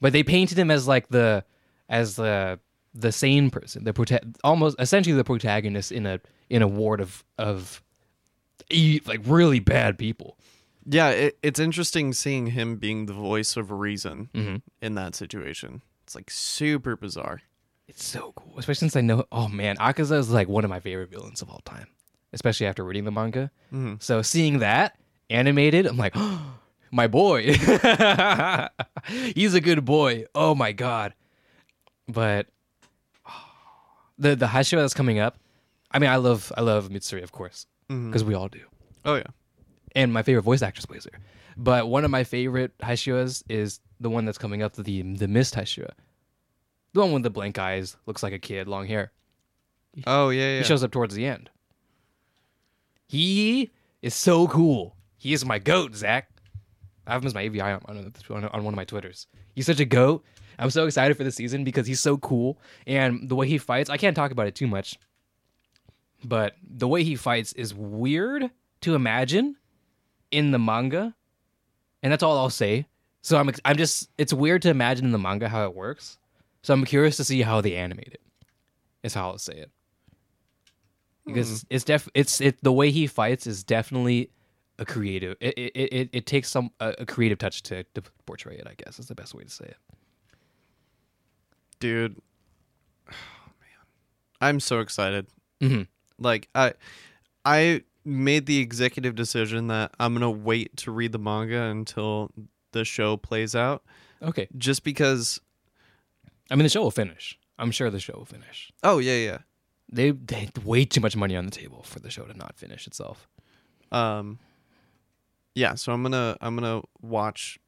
B: But they painted him as like the as the the sane person, the prota- almost essentially the protagonist in a in a ward of of like really bad people.
A: Yeah, it, it's interesting seeing him being the voice of reason
B: Mhm.
A: in that situation. It's like super bizarre.
B: It's so cool, especially since I know. Oh man, Akaza is like one of my favorite villains of all time, especially after reading the manga.
A: Mhm.
B: So seeing that animated, I'm like, my boy, he's a good boy. Oh my god! But the the Hashira that's coming up. I mean, I love I love Mitsuri, of course, because we all do,
A: Oh yeah.
B: And my favorite voice actress plays her. But one of my favorite Hashiras is the one that's coming up, the the Mist Hashira, the one with the blank eyes, looks like a kid, long hair.
A: Oh yeah, yeah.
B: He shows up towards the end. He is so cool. He is my goat, Zach. I have him as my AVI on, on, on, on one of my Twitters. He's such a goat. I'm so excited for the season because he's so cool. And the way he fights, I can't talk about it too much, but the way he fights is weird to imagine in the manga. And that's all I'll say. So I'm, I'm just, it's weird to imagine in the manga how it works. So I'm curious to see how they animate it, is how I'll say it because it's, it's def it's it the way he fights is definitely a creative it it, it, it takes some a, a creative touch to, to portray it i guess is the best way to say it
A: dude. Oh man. I'm so excited.
B: mm-hmm.
A: Like I I made the executive decision that I'm to wait to read the manga until the show plays out
B: okay
A: just because
B: i mean the show will finish i'm sure the show will finish
A: Oh yeah, yeah.
B: they they had way too much money on the table for the show to not finish itself
A: Um Yeah, so I'm to I'm to watch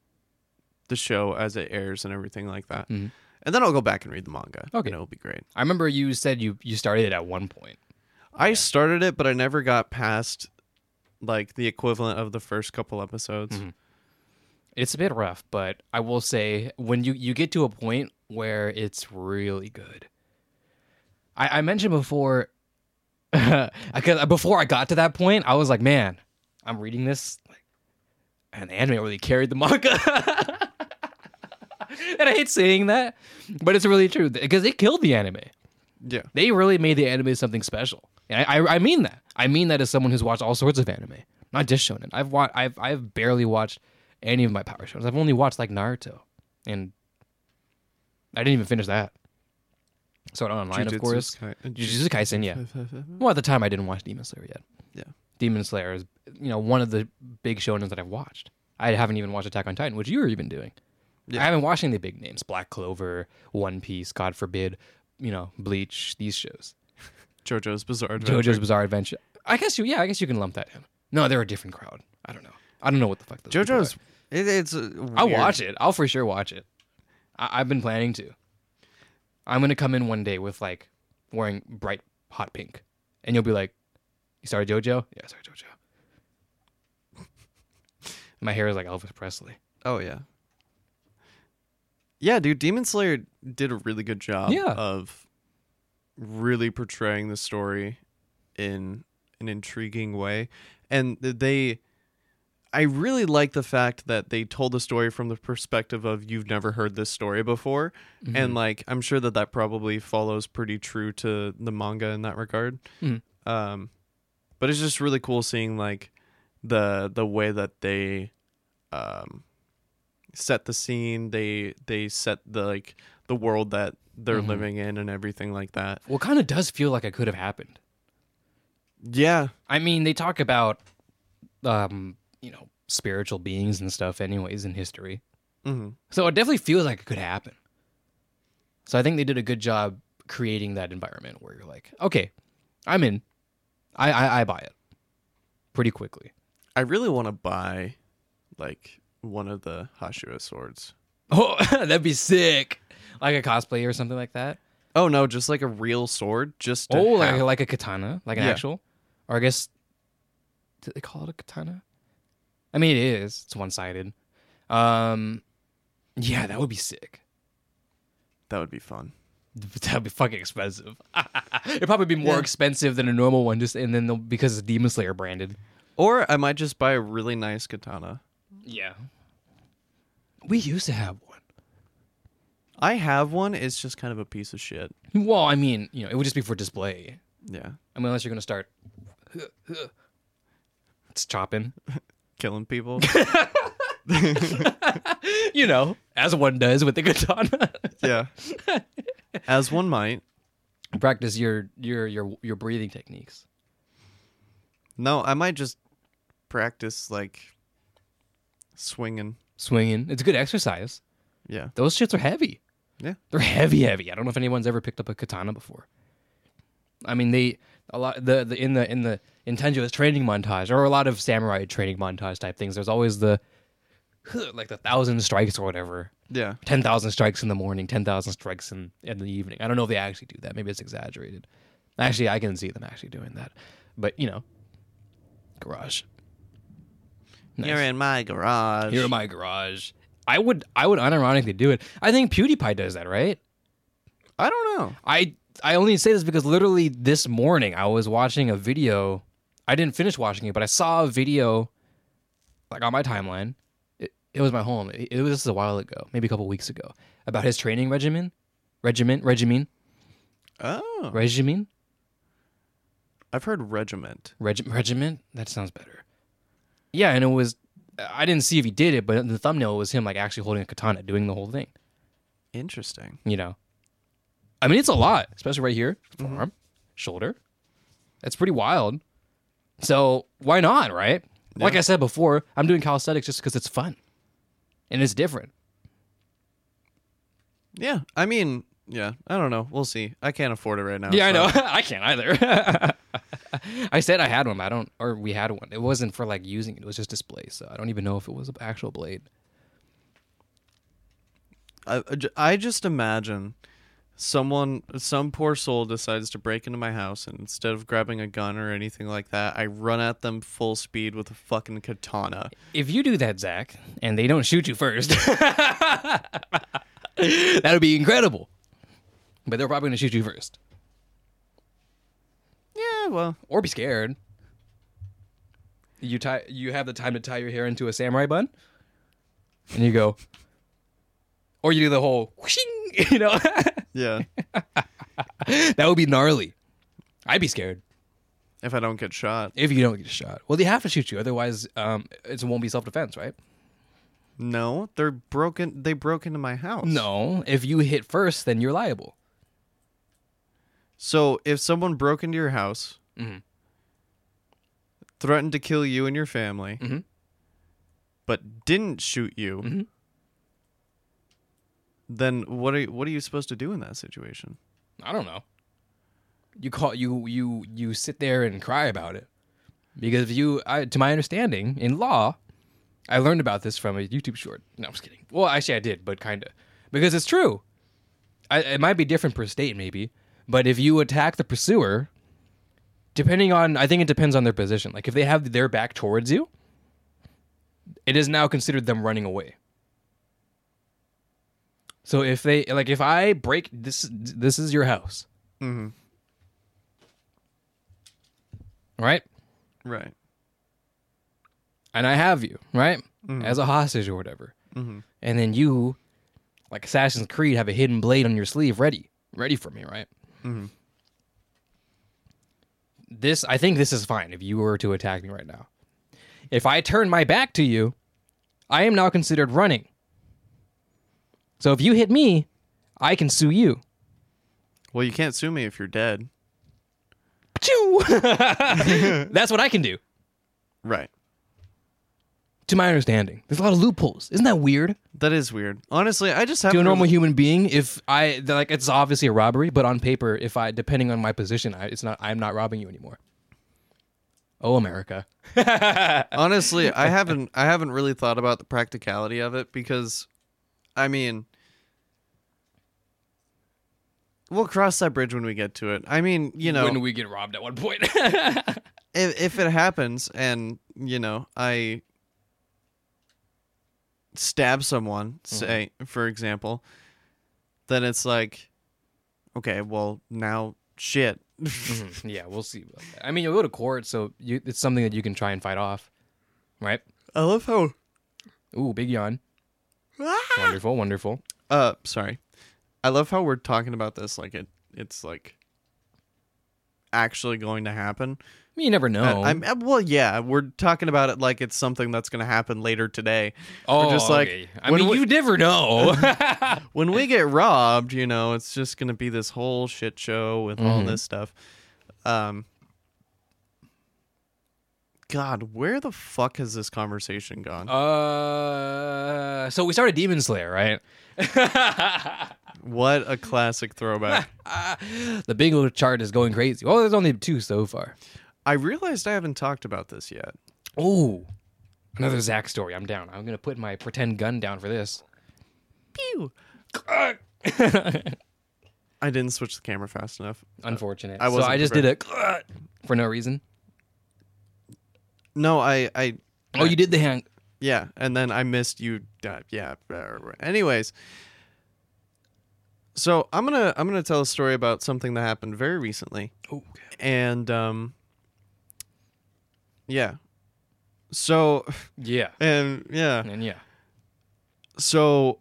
A: the show as it airs and everything like that.
B: Mhm.
A: And then I'll go back and read the manga.
B: Okay.
A: And it'll be great.
B: i remember you said you you started it at one point
A: I started it, but I never got past like the equivalent of the first couple episodes.
B: Mhm. it's a bit rough but i will say when you you get to a point where it's really good i i mentioned before because before i got to that point i was like man i'm reading this like and the anime really carried the manga and i hate saying that but it's really true because they killed the anime
A: Yeah.
B: they really made the anime something special. And I, I, I mean that. I mean that as someone who's watched all sorts of anime, not just shonen. I've watched. I've I've barely watched any of my power shows. I've only watched like Naruto, and I didn't even finish that. So Online, of course.
A: Kai-
B: Jujutsu Kaisen, yeah. Well, at the time, I didn't watch Demon Slayer yet.
A: Yeah.
B: Demon Slayer is, you know, one of the big shonens that I've watched. I haven't even watched Attack on Titan, which you were even doing.
A: Yeah.
B: I haven't watched any of the big names: Black Clover, One Piece, God forbid, you know, Bleach. These shows.
A: JoJo's Bizarre Adventure.
B: JoJo's Bizarre Adventure. I guess you, yeah, I guess you can lump that in. No, they're a different crowd. I don't know. I don't know what the fuck. Those people
A: JoJo's.
B: are.
A: It, it's. uh,
B: I'll watch it. I'll for sure watch it. I, I've been planning to. I'm gonna come in one day with like wearing bright hot pink, and you'll be like, "You started JoJo? Yeah, started JoJo." My hair is like Elvis Presley.
A: Oh yeah. Yeah, dude, Demon Slayer did a really good job
B: Yeah.
A: of really portraying the story in an intriguing way. And they I really like the fact that they told the story from the perspective of you've never heard this story before and like I'm sure that that probably follows pretty true to the manga in that regard.
B: Mhm.
A: Um but it's just really cool seeing like the the way that they um set the scene they they set the like the world that they're
B: Mhm.
A: living in and everything like that
B: Well, kind of does feel like it could have happened.
A: yeah
B: I mean, they talk about, um, you know, spiritual beings and stuff, anyways, in history.
A: hmm
B: So it definitely feels like it could happen. So I think they did a good job creating that environment where you're like, okay, I'm in. I I, I buy it pretty quickly.
A: i really want to buy like one of the hashira swords
B: Oh, that'd be sick. Like a cosplay or something like that.
A: oh no just like a real sword just
B: Oh, like
A: have.
B: like a katana, like an
A: Yeah.
B: actual, or I guess, did they call it a katana? I mean, it is. It's one sided. Um, yeah, that would be sick.
A: that would be fun
B: That'd be fucking expensive. It'd probably be more
A: Yeah.
B: expensive than a normal one, just and then because it's Demon Slayer branded.
A: Or I might just buy a really nice katana.
B: Yeah. We used to have one.
A: I have one. It's just kind of a piece of shit.
B: Well, I mean, you know, it would just be for display.
A: Yeah,
B: I mean, unless you're gonna start, it's chopping.
A: killing people.
B: You know, as one does with the katana.
A: yeah, as one might.
B: Practice your your your your breathing techniques.
A: No, I might just practice like swinging.
B: Swinging. It's a good exercise.
A: Yeah,
B: Those shits are heavy.
A: Yeah.
B: They're heavy, heavy. I don't know if anyone's ever picked up a katana before. I mean, they a lot the, the in the in the in training montage or a lot of samurai training montage type things. There's always the like the thousand strikes or whatever.
A: yeah.
B: Ten thousand strikes in the morning, ten thousand strikes in in the evening. I don't know if they actually do that. Maybe it's exaggerated. Actually, I can see them actually doing that. But you know, garage. Nice.
A: You're in my garage.
B: You're in my garage. I would I would unironically do it. I think PewDiePie does that, right?
A: I don't know.
B: I I only say this because literally this morning I was watching a video. I didn't finish watching it, but I saw a video like on my timeline. It, it was my home. It, it was just a while ago, maybe a couple weeks ago, about his training regimen, regiment, regimen,
A: Oh,
B: regimen,
A: I've heard regiment.
B: Reg- regiment. That sounds better. Yeah, and it was. I didn't see if he did it, but the thumbnail was him like actually holding a katana, doing the whole thing.
A: Interesting.
B: you know. I mean, it's a lot, especially right here, mm-hmm. forearm, shoulder. That's pretty wild. So why not, right? Like I said before, I'm doing calisthenics just because it's fun, and it's different.
A: Yeah, I mean, yeah. I don't know. We'll see. I can't afford it right now.
B: yeah, I know. I can't either. I said I had one, but I don't, or we had one. It wasn't for like using it; it was just display. So I don't even know if it was an actual blade.
A: I, uh, I I just imagine someone, some poor soul decides to break into my house, and instead of grabbing a gun or anything like that, I run at them full speed with a fucking katana.
B: If you do that, Zach, and they don't shoot you first, that would be incredible. But they're probably going to shoot you first.
A: Well,
B: or be scared. You tie you have the time to tie your hair into a samurai bun, and you go, or you do the whole whooshing, you know,
A: yeah.
B: that would be gnarly. I'd be scared
A: if I don't get shot,
B: if you don't get shot. Well, they have to shoot you, otherwise, um, it won't be self defense, right?
A: no, they're broken. They broke into my house.
B: No, if you hit first, then you're liable.
A: So if someone broke into your house,
B: Mhm.
A: threatened to kill you and your family,
B: Mhm.
A: but didn't shoot you,
B: Mhm.
A: then what are what are you supposed to do in that situation?
B: I don't know. You call you you you sit there and cry about it because if you, I, to my understanding, in law, I learned about this from a YouTube short. No, I'm just kidding. Well, actually, I did, but kind of because it's true. I, it might be different per state, maybe, but if you attack the pursuer, depending on, I think it depends on their position. Like if they have their back towards you, it is now considered them running away. So if they like, if I break this, this is your house,
A: Mm-hmm.
B: right?
A: Right.
B: And I have you, right?
A: Mhm.
B: As a hostage or whatever.
A: Mhm.
B: And then you, like Assassin's Creed, have a hidden blade on your sleeve ready, ready for me, right?
A: Mhm.
B: This, I think this is fine if you were to attack me right now. If I turn my back to you, I am now considered running. So if you hit me, I can sue you.
A: Well, you can't sue me if you're dead.
B: That's what I can do,
A: Right.
B: To my understanding. There's a lot of loopholes. Isn't that weird?
A: That is weird. Honestly, I just have
B: to a normal human being if i like it's obviously a robbery but on paper if i depending on my position I, it's not i'm not robbing you anymore oh america
A: Honestly, I haven't I haven't really thought about the practicality of it because I mean we'll cross that bridge when we get to it. I mean, you know,
B: when we get robbed at one point
A: if, if it happens and you know i stab someone say for example then it's like Okay, well now shit.
B: Mhm. Yeah, we'll see. I mean, you'll go to court, so you, it's something that you can try and fight off, right?
A: I love how.
B: Ooh, big yawn. Wonderful, wonderful.
A: Uh, sorry. I love how we're talking about this like it. It's like actually going to happen.
B: I you never know.
A: Uh, I'm uh, well, yeah. We're talking about it like it's something that's going to happen later today.
B: oh,
A: just like,
B: okay. I mean,
A: we-
B: you never know.
A: When we get robbed, you know, it's just going to be this whole shit show with all
B: Mhm.
A: this stuff. Um. God, where the fuck has this conversation gone?
B: uh, so we started Demon Slayer, right?
A: what a classic throwback.
B: the bingo chart is going crazy. Well, there's only two so far.
A: I realized I haven't talked about this yet.
B: Oh, another Zach story. I'm down. I'm gonna put my pretend gun down for this.
A: Pew. I didn't switch the camera fast enough.
B: Unfortunate.
A: I
B: so I just did a for no reason.
A: No, I, I,
B: Oh, you did the hand.
A: yeah, and then I missed you. Uh, yeah. Anyways, so I'm gonna I'm gonna tell a story about something that happened very recently,
B: Oh,
A: and um, yeah. So
B: yeah.
A: and yeah,
B: And yeah.
A: so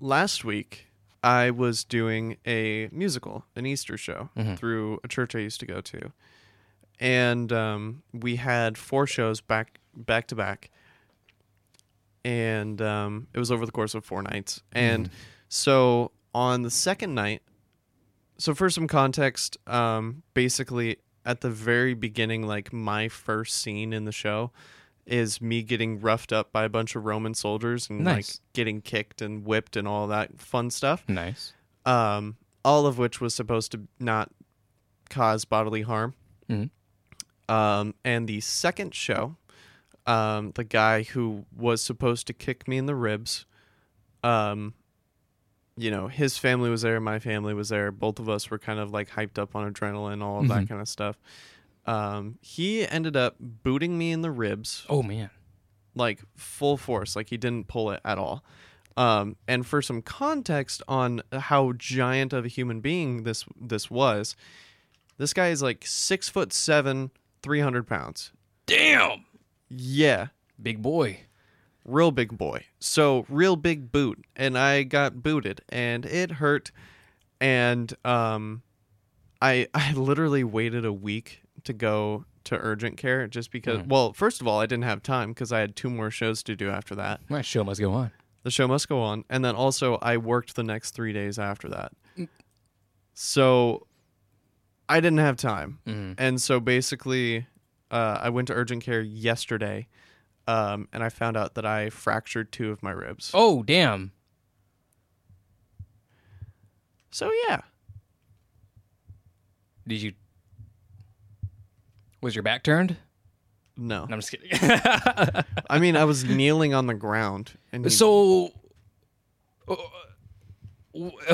A: last week I was doing a musical, an Easter show
B: Mhm.
A: through a church I used to go to, and um, we had four shows back back to back, and um, it was over the course of four nights. And so on the second night, so for some context, um, basically at the very beginning, like my first scene in the show is me getting roughed up by a bunch of Roman soldiers and like getting kicked and whipped and all that fun stuff.
B: Nice.
A: Um, all of which was supposed to not cause bodily harm.
B: Mhm.
A: Um, and the second show, um, the guy who was supposed to kick me in the ribs, um, you know, his family was there, my family was there. Both of us were kind of like hyped up on adrenaline, all of that
B: Mhm.
A: kind of stuff. Um, he ended up booting me in the ribs
B: Oh man.
A: like full force like he didn't pull it at all um, and for some context on how giant of a human being this this was this guy is like six foot seven 300 pounds
B: Damn.
A: yeah
B: Big boy.
A: Real big boy so real big boot and i got booted and it hurt and um i i literally waited a week to go to urgent care just because
B: Mhm.
A: well first of all i didn't have time because i had two more shows to do after that
B: My show must go on.
A: the show must go on and then also i worked the next three days after that
B: Mm.
A: so i didn't have time
B: Mhm.
A: and so basically uh, i went to urgent care yesterday um, and i found out that i fractured two of my ribs
B: Oh damn.
A: so yeah
B: Did you? Was your back turned?
A: no
B: No, I'm just kidding.
A: i mean i was kneeling on the ground and he-
B: so, uh,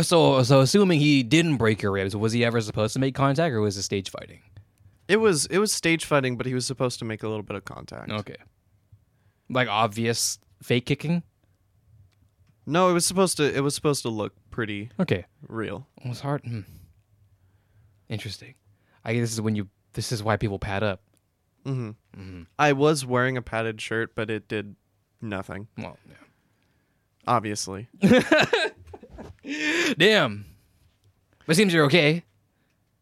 B: so, so, assuming he didn't break your ribs, was he ever supposed to make contact, or was it stage fighting?
A: it was it was stage fighting but he was supposed to make a little bit of contact
B: Okay. Like obvious fake kicking.
A: no it was supposed to it was supposed to look pretty
B: Okay.
A: real
B: It was hard. Hmm. Interesting. I guess this is when you. This is why people pad up.
A: hmm
B: Mm-hmm.
A: i was wearing a padded shirt but it did nothing
B: Well, yeah.
A: obviously
B: yeah. damn. But it seems you're okay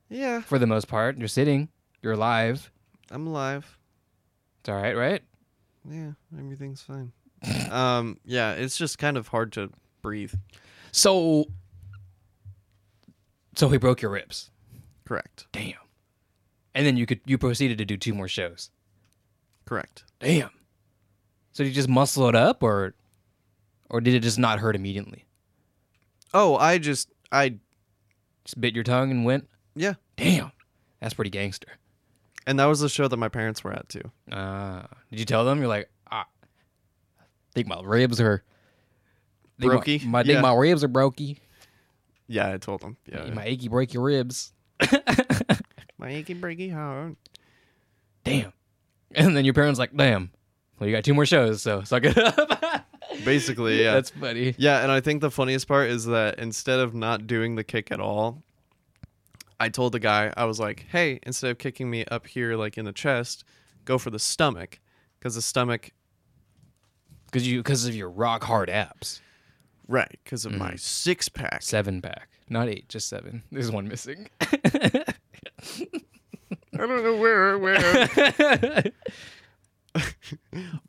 A: yeah
B: for the most part. You're sitting. You're alive.
A: i'm alive
B: It's all right, right?
A: Yeah, everything's fine. um, yeah, it's just kind of hard to breathe.
B: So. So he broke your ribs.
A: Correct.
B: Damn. And then you could you proceeded to do two more shows.
A: Correct.
B: Damn. So did you just muscle it up, or, or did it just not hurt immediately?
A: Oh, I just I
B: Just bit your tongue and went.
A: yeah,
B: Damn. That's pretty gangster.
A: And that was the show that my parents were at too.
B: Uh, did you tell them? You're like, ah, I think my ribs are think my-
A: Brokey?
B: My, think
A: Yeah.
B: my ribs are brokey.
A: Yeah, I told them. Yeah,
B: My achy break your ribs.
A: my achy breaky heart.
B: Damn. And then your parents like, damn. Well, you got two more shows, so suck it up.
A: Basically, yeah.
B: That's funny.
A: yeah, and I think the funniest part is that instead of not doing the kick at all, I told the guy, I was like, hey, instead of kicking me up here like in the chest, go for the stomach. Because the stomach,
B: Because you because of your rock hard abs.
A: right, because of my six pack.
B: Seven pack, not eight, just seven. There's one missing.
A: I don't know where, where.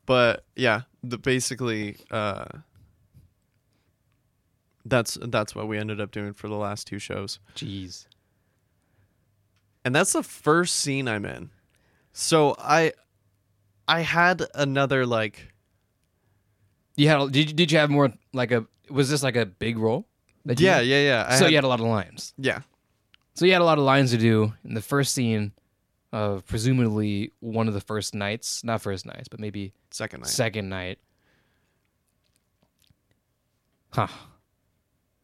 A: but yeah, the basically uh that's that's what we ended up doing for the last two shows.
B: Jeez.
A: And that's the first scene I'm in. So I I had another like
B: You had did you, did you have more like a was this like a big role? that
A: Yeah,
B: had?
A: yeah, yeah. I
B: so
A: had-
B: you had a lot of lines.
A: yeah.
B: So you had a lot of lines to do in the first scene of presumably one of the first nights, not first nights, but maybe
A: Second night.
B: second night. Huh.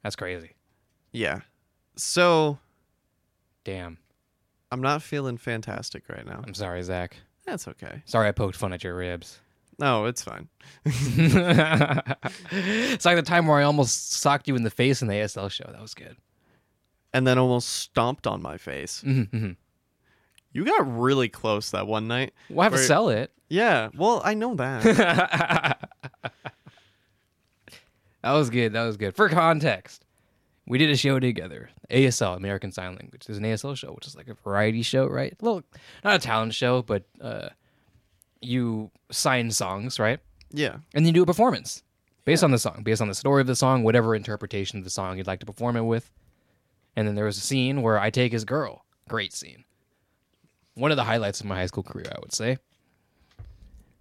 B: That's crazy.
A: yeah. So
B: Damn.
A: I'm not feeling fantastic right now.
B: I'm sorry, Zach.
A: That's okay.
B: Sorry I poked fun at your ribs.
A: No, it's fine.
B: it's like the time where I almost socked you in the face in the ASL show. That was good.
A: And then almost stomped on my face.
B: Mhm,
A: You got really close that one night.
B: mhm. We'll have to sell it.
A: Yeah, well, I know that.
B: That was good. That was good. For context, we did a show together. ASL, American Sign Language. There's an ASL show, which is like a variety show, right? Well, not a talent show, but uh, you sign songs, right?
A: yeah.
B: And you do a performance based on the song, based on the story of the song, whatever interpretation of the song you'd like to perform it with. And then there was a scene where I take his girl. Great scene. One of the highlights of my high school career, I would say.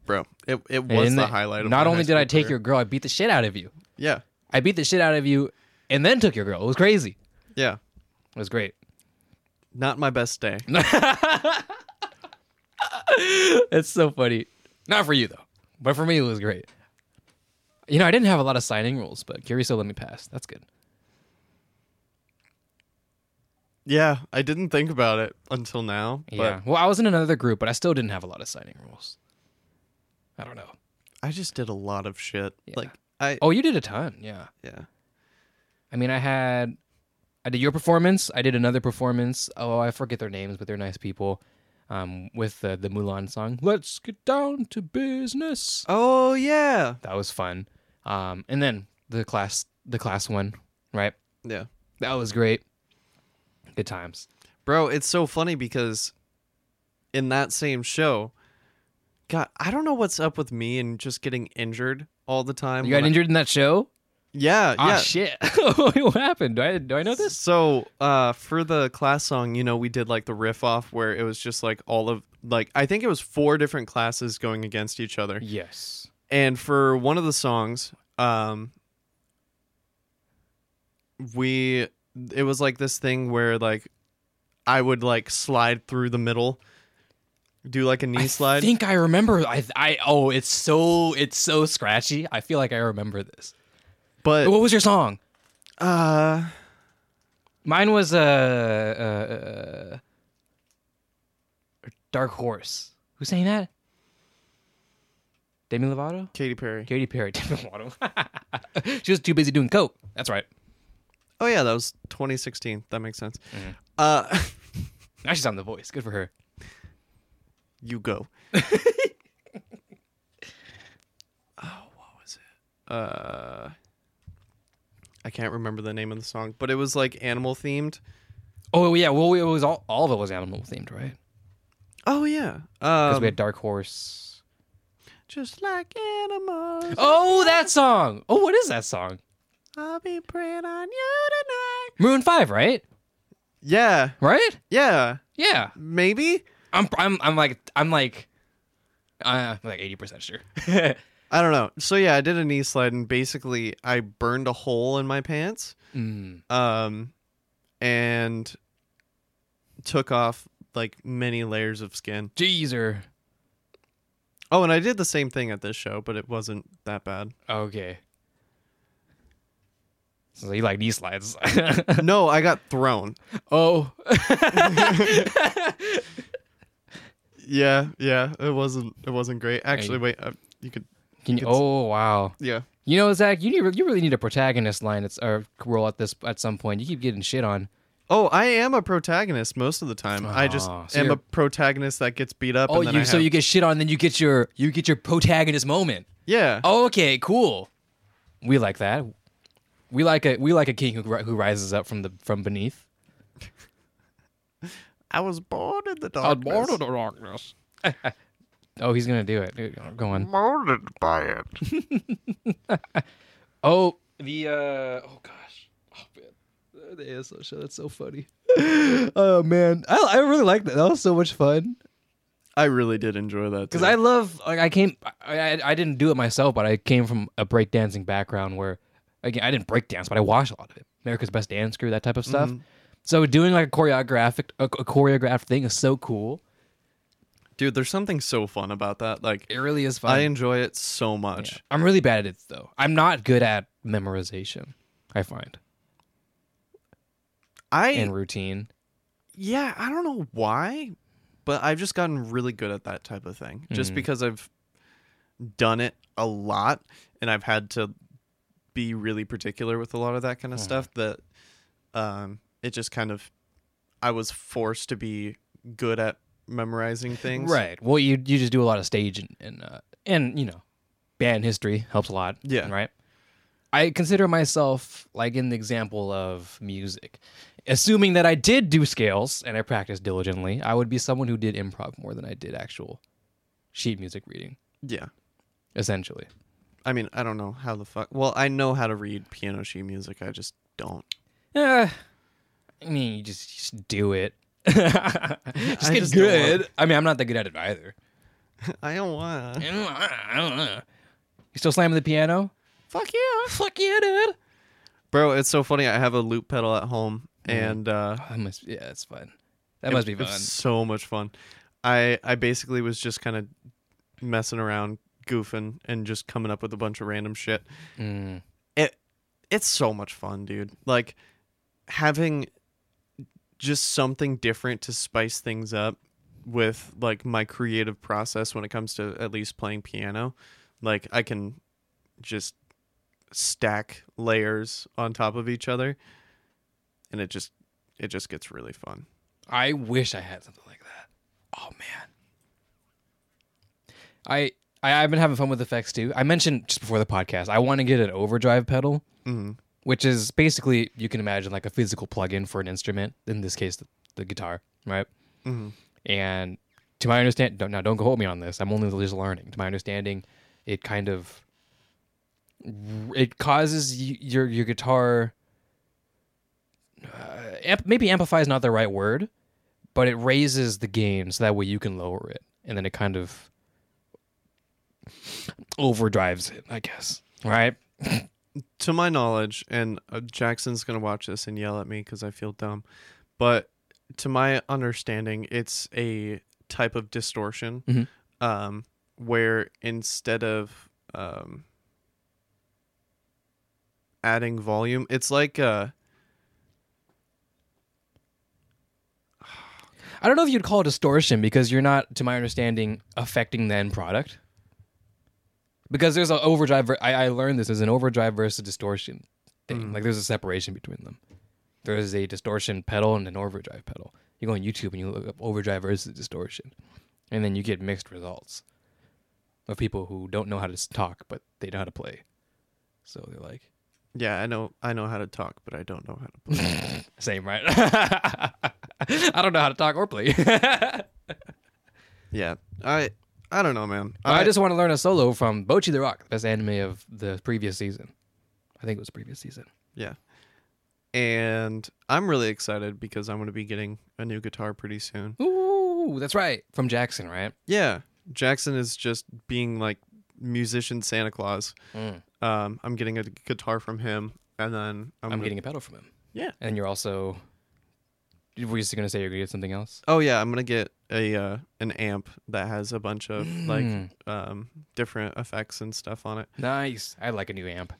A: Bro, it, it was
B: And
A: the highlight of
B: Not only did I take
A: career.
B: your girl, I beat the shit out of you.
A: Yeah.
B: I beat the shit out of you and then took your girl. It was crazy.
A: Yeah.
B: It was great.
A: Not my best day.
B: It's so funny. Not for you though, but for me it was great. You know, I didn't have a lot of signing rules, but Curioso let me pass. That's good.
A: Yeah, I didn't think about it until now. But
B: yeah. Well, I was in another group, but I still didn't have a lot of signing rules. I don't know.
A: I just did a lot of shit.
B: Yeah.
A: Like I
B: Oh, you did a ton. Yeah.
A: yeah.
B: I mean, I had, I did your performance. I did another performance. Oh, I forget their names, but they're nice people. Um, with the the Mulan song, "Let's get down to business."
A: Oh yeah.
B: That was fun. Um, and then the class, the class one, right?
A: Yeah.
B: That was great. Good times.
A: Bro, it's so funny because in that same show, God, I don't know what's up with me and just getting injured all the time.
B: You got
A: when I-
B: injured in that show?
A: Yeah,
B: Ah,
A: yeah.
B: shit! what happened? Do I do I know this?
A: So, uh, for the class song, you know, we did like the riff off where it was just like all of like I think it was four different classes going against each other.
B: Yes.
A: And for one of the songs, um, we it was like this thing where like I would like slide through the middle, do like a knee
B: I
A: slide.
B: I think I remember. I I oh, it's so it's so scratchy. I feel like I remember this.
A: But
B: What was your song?
A: uh,
B: Mine was uh, uh, uh Dark Horse. Who's saying that? Demi Lovato?
A: Katy Perry.
B: Katy Perry. Demi Lovato. she was too busy doing coke. That's right.
A: Oh yeah, that was 2016. That makes sense.
B: Mm-hmm.
A: Uh,
B: Now she's on The Voice. Good for her.
A: you go. oh, what was it? Uh, I can't remember the name of the song, but it was like animal themed.
B: Oh yeah, well it was all all of it was animal themed, right?
A: Oh yeah,
B: Because
A: um,
B: we had Dark Horse.
A: just like animals.
B: Oh, that song. Oh, what is that song?
A: I'll be preying on you tonight.
B: Maroon Five, right?
A: Yeah,
B: Right?
A: yeah,
B: Yeah.
A: maybe.
B: I'm I'm I'm like I'm like uh I'm like eighty percent sure.
A: I don't know. So yeah, I did a knee slide, and basically I burned a hole in my pants.
B: mm.
A: um, and took off like many layers of skin.
B: Jeezer.
A: Oh, and I did the same thing at this show, but it wasn't that bad.
B: Okay. So you like knee slides?
A: no, I got thrown.
B: oh.
A: Yeah, yeah, it wasn't. It wasn't great. Actually, wait, uh, you could.
B: Can you?
A: It's-
B: Oh wow.
A: Yeah,
B: You know, Zach, you need, you really need a protagonist line. It's or role at this at some point. You keep getting shit on.
A: Oh, I am a protagonist most of the time. I just
B: Oh, so
A: am
B: you're-
A: a protagonist that gets beat up.
B: Oh,
A: and then
B: you
A: I
B: so you get shit on, then you get your you get your protagonist moment.
A: yeah.
B: Oh, okay, cool. We like that. We like a we like a king who who rises up from the from beneath.
A: I was born in the darkness.
B: I was born in the darkness. oh, he's gonna do it. Go on.
A: Molded by it.
B: Oh, the uh oh gosh. Oh man. The ASL show, that's so funny. oh man. I I really like that. That was so much fun.
A: I really did enjoy that
B: Because. I love like I came I, I I didn't do it myself, but I came from a breakdancing background where again I didn't break dance, but I watched a lot of it. America's Best Dance Crew, that type of stuff. So doing like a choreographic a, a choreographed thing is so cool.
A: Dude, there's something so fun about that. Like
B: It really is fun.
A: I enjoy it so much.
B: I'm really bad at it though. I'm not good at memorization. I find
A: I
B: and routine.
A: yeah, I don't know why, but I've just gotten really good at that type of thing. Just
B: Mhm.
A: because I've done it a lot and I've had to be really particular with a lot of that kind of
B: Mhm.
A: stuff that um it just kind of I was forced to be good at memorizing things.
B: Right. Well, you you just do a lot of stage and and, uh, and you know, band history helps a lot.
A: Yeah.
B: Right. I consider myself like in the example of music. Assuming that I did do scales and I practiced diligently, I would be someone who did improv more than I did actual sheet music reading,
A: Yeah.
B: essentially.
A: I mean, I don't know how the fuck. Well, I know how to read piano sheet music. I just don't.
B: Yeah. I mean, you just, just do it. just
A: I
B: get
A: just
B: good. I mean, I'm not that good at it either.
A: I don't want.
B: I don't know. You still slamming the piano?
A: Fuck yeah.
B: Fuck yeah, dude.
A: Bro, it's so funny. I have a loop pedal at home,
B: Mhm.
A: and uh,
B: That must yeah, it's fun. That
A: it-
B: must be
A: it's
B: fun.
A: so much fun. I I basically was just kind of messing around, goofing, and just coming up with a bunch of random shit.
B: Mm.
A: It's so much fun, dude. Like having just something different to spice things up with like my creative process when it comes to at least playing piano. Like I can just stack layers on top of each other and it just it just gets really fun.
B: I wish I had something like that. Oh man. I, I I've been having fun with effects too. I mentioned just before the podcast, I want to get an overdrive pedal,
A: hmm
B: which is basically you can imagine like a physical plug-in for an instrument. In this case, the, the guitar, right?
A: hmm
B: And to my understanding, don't, now don't quote me on this. I'm only just learning. To my understanding, it kind of it causes y- your your guitar. Uh, amp, maybe amplify is not the right word, but it raises the gain so that way you can lower it, and then it kind of overdrives it. I guess right.
A: to my knowledge, and uh, Jackson's gonna watch this and yell at me because I feel dumb, but to my understanding, it's a type of distortion,
B: Mhm.
A: um, where instead of um, adding volume, it's like uh,
B: I don't know if you'd call it distortion because you're not, to my understanding, affecting the end product. Because there's an overdrive. I, I learned this. There's an overdrive versus distortion thing.
A: Mm.
B: Like there's a separation between them. There is a distortion pedal and an overdrive pedal. You go on YouTube and you look up overdrive versus distortion, and then you get mixed results of people who don't know how to talk but they know how to play. So they're like,
A: yeah, I know, I know how to talk, but I don't know how to play.
B: same, right? I don't know how to talk or play.
A: yeah, I, I don't know, man.
B: I, just want to learn a solo from Bocchi the Rock, the best anime of the previous season. I think it was previous season.
A: Yeah. And I'm really excited because I'm going to be getting a new guitar pretty soon.
B: Ooh, that's right. From Jackson, right?
A: Yeah. Jackson is just being like musician Santa Claus.
B: Mm.
A: Um, I'm getting a guitar from him and then I'm,
B: I'm,
A: gonna-
B: getting a pedal from him.
A: Yeah.
B: And you're also. Were you just going to say you're going to get something else?
A: Oh yeah, I'm to get a uh, an amp that has a bunch of like
B: Mm.
A: um different effects and stuff on it.
B: Nice. I'd like a new amp.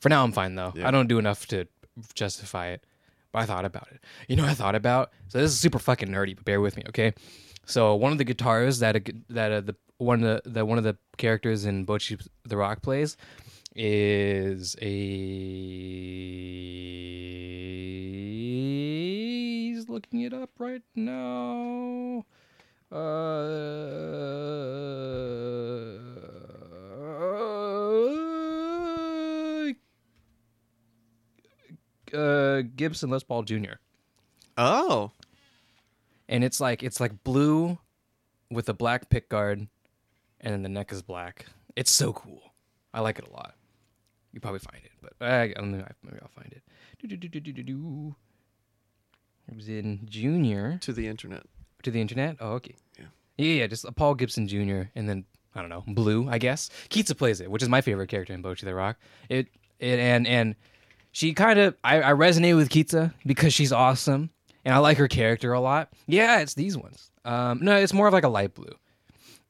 B: For now, I'm fine, though.
A: Yeah.
B: I don't do enough to justify it. But I thought about it. You know, what I thought about. So this is super fucking nerdy, but bear with me, okay? So one of the guitars that a, that uh the one of the, the one of the characters in Bocchi the Rock plays is a he's looking it up right now. Uh, uh, Gibson Les Paul Jr.
A: Oh,
B: and it's like it's like blue with a black pick guard, and then the neck is black. It's so cool. I like it a lot. You probably find it, but I, I don't know. Maybe I'll find it. It was in junior
A: to the internet.
B: to the internet. Oh, okay.
A: Yeah.
B: Yeah, yeah. Just Paul Gibson Jr. and then I don't know, Blue. I guess Kita plays it, which is my favorite character in Bocchi the Rock. It, it and and she kind of I, I resonate with Kita because she's awesome and I like her character a lot. Yeah, it's these ones. Um, no, it's more of like a light blue.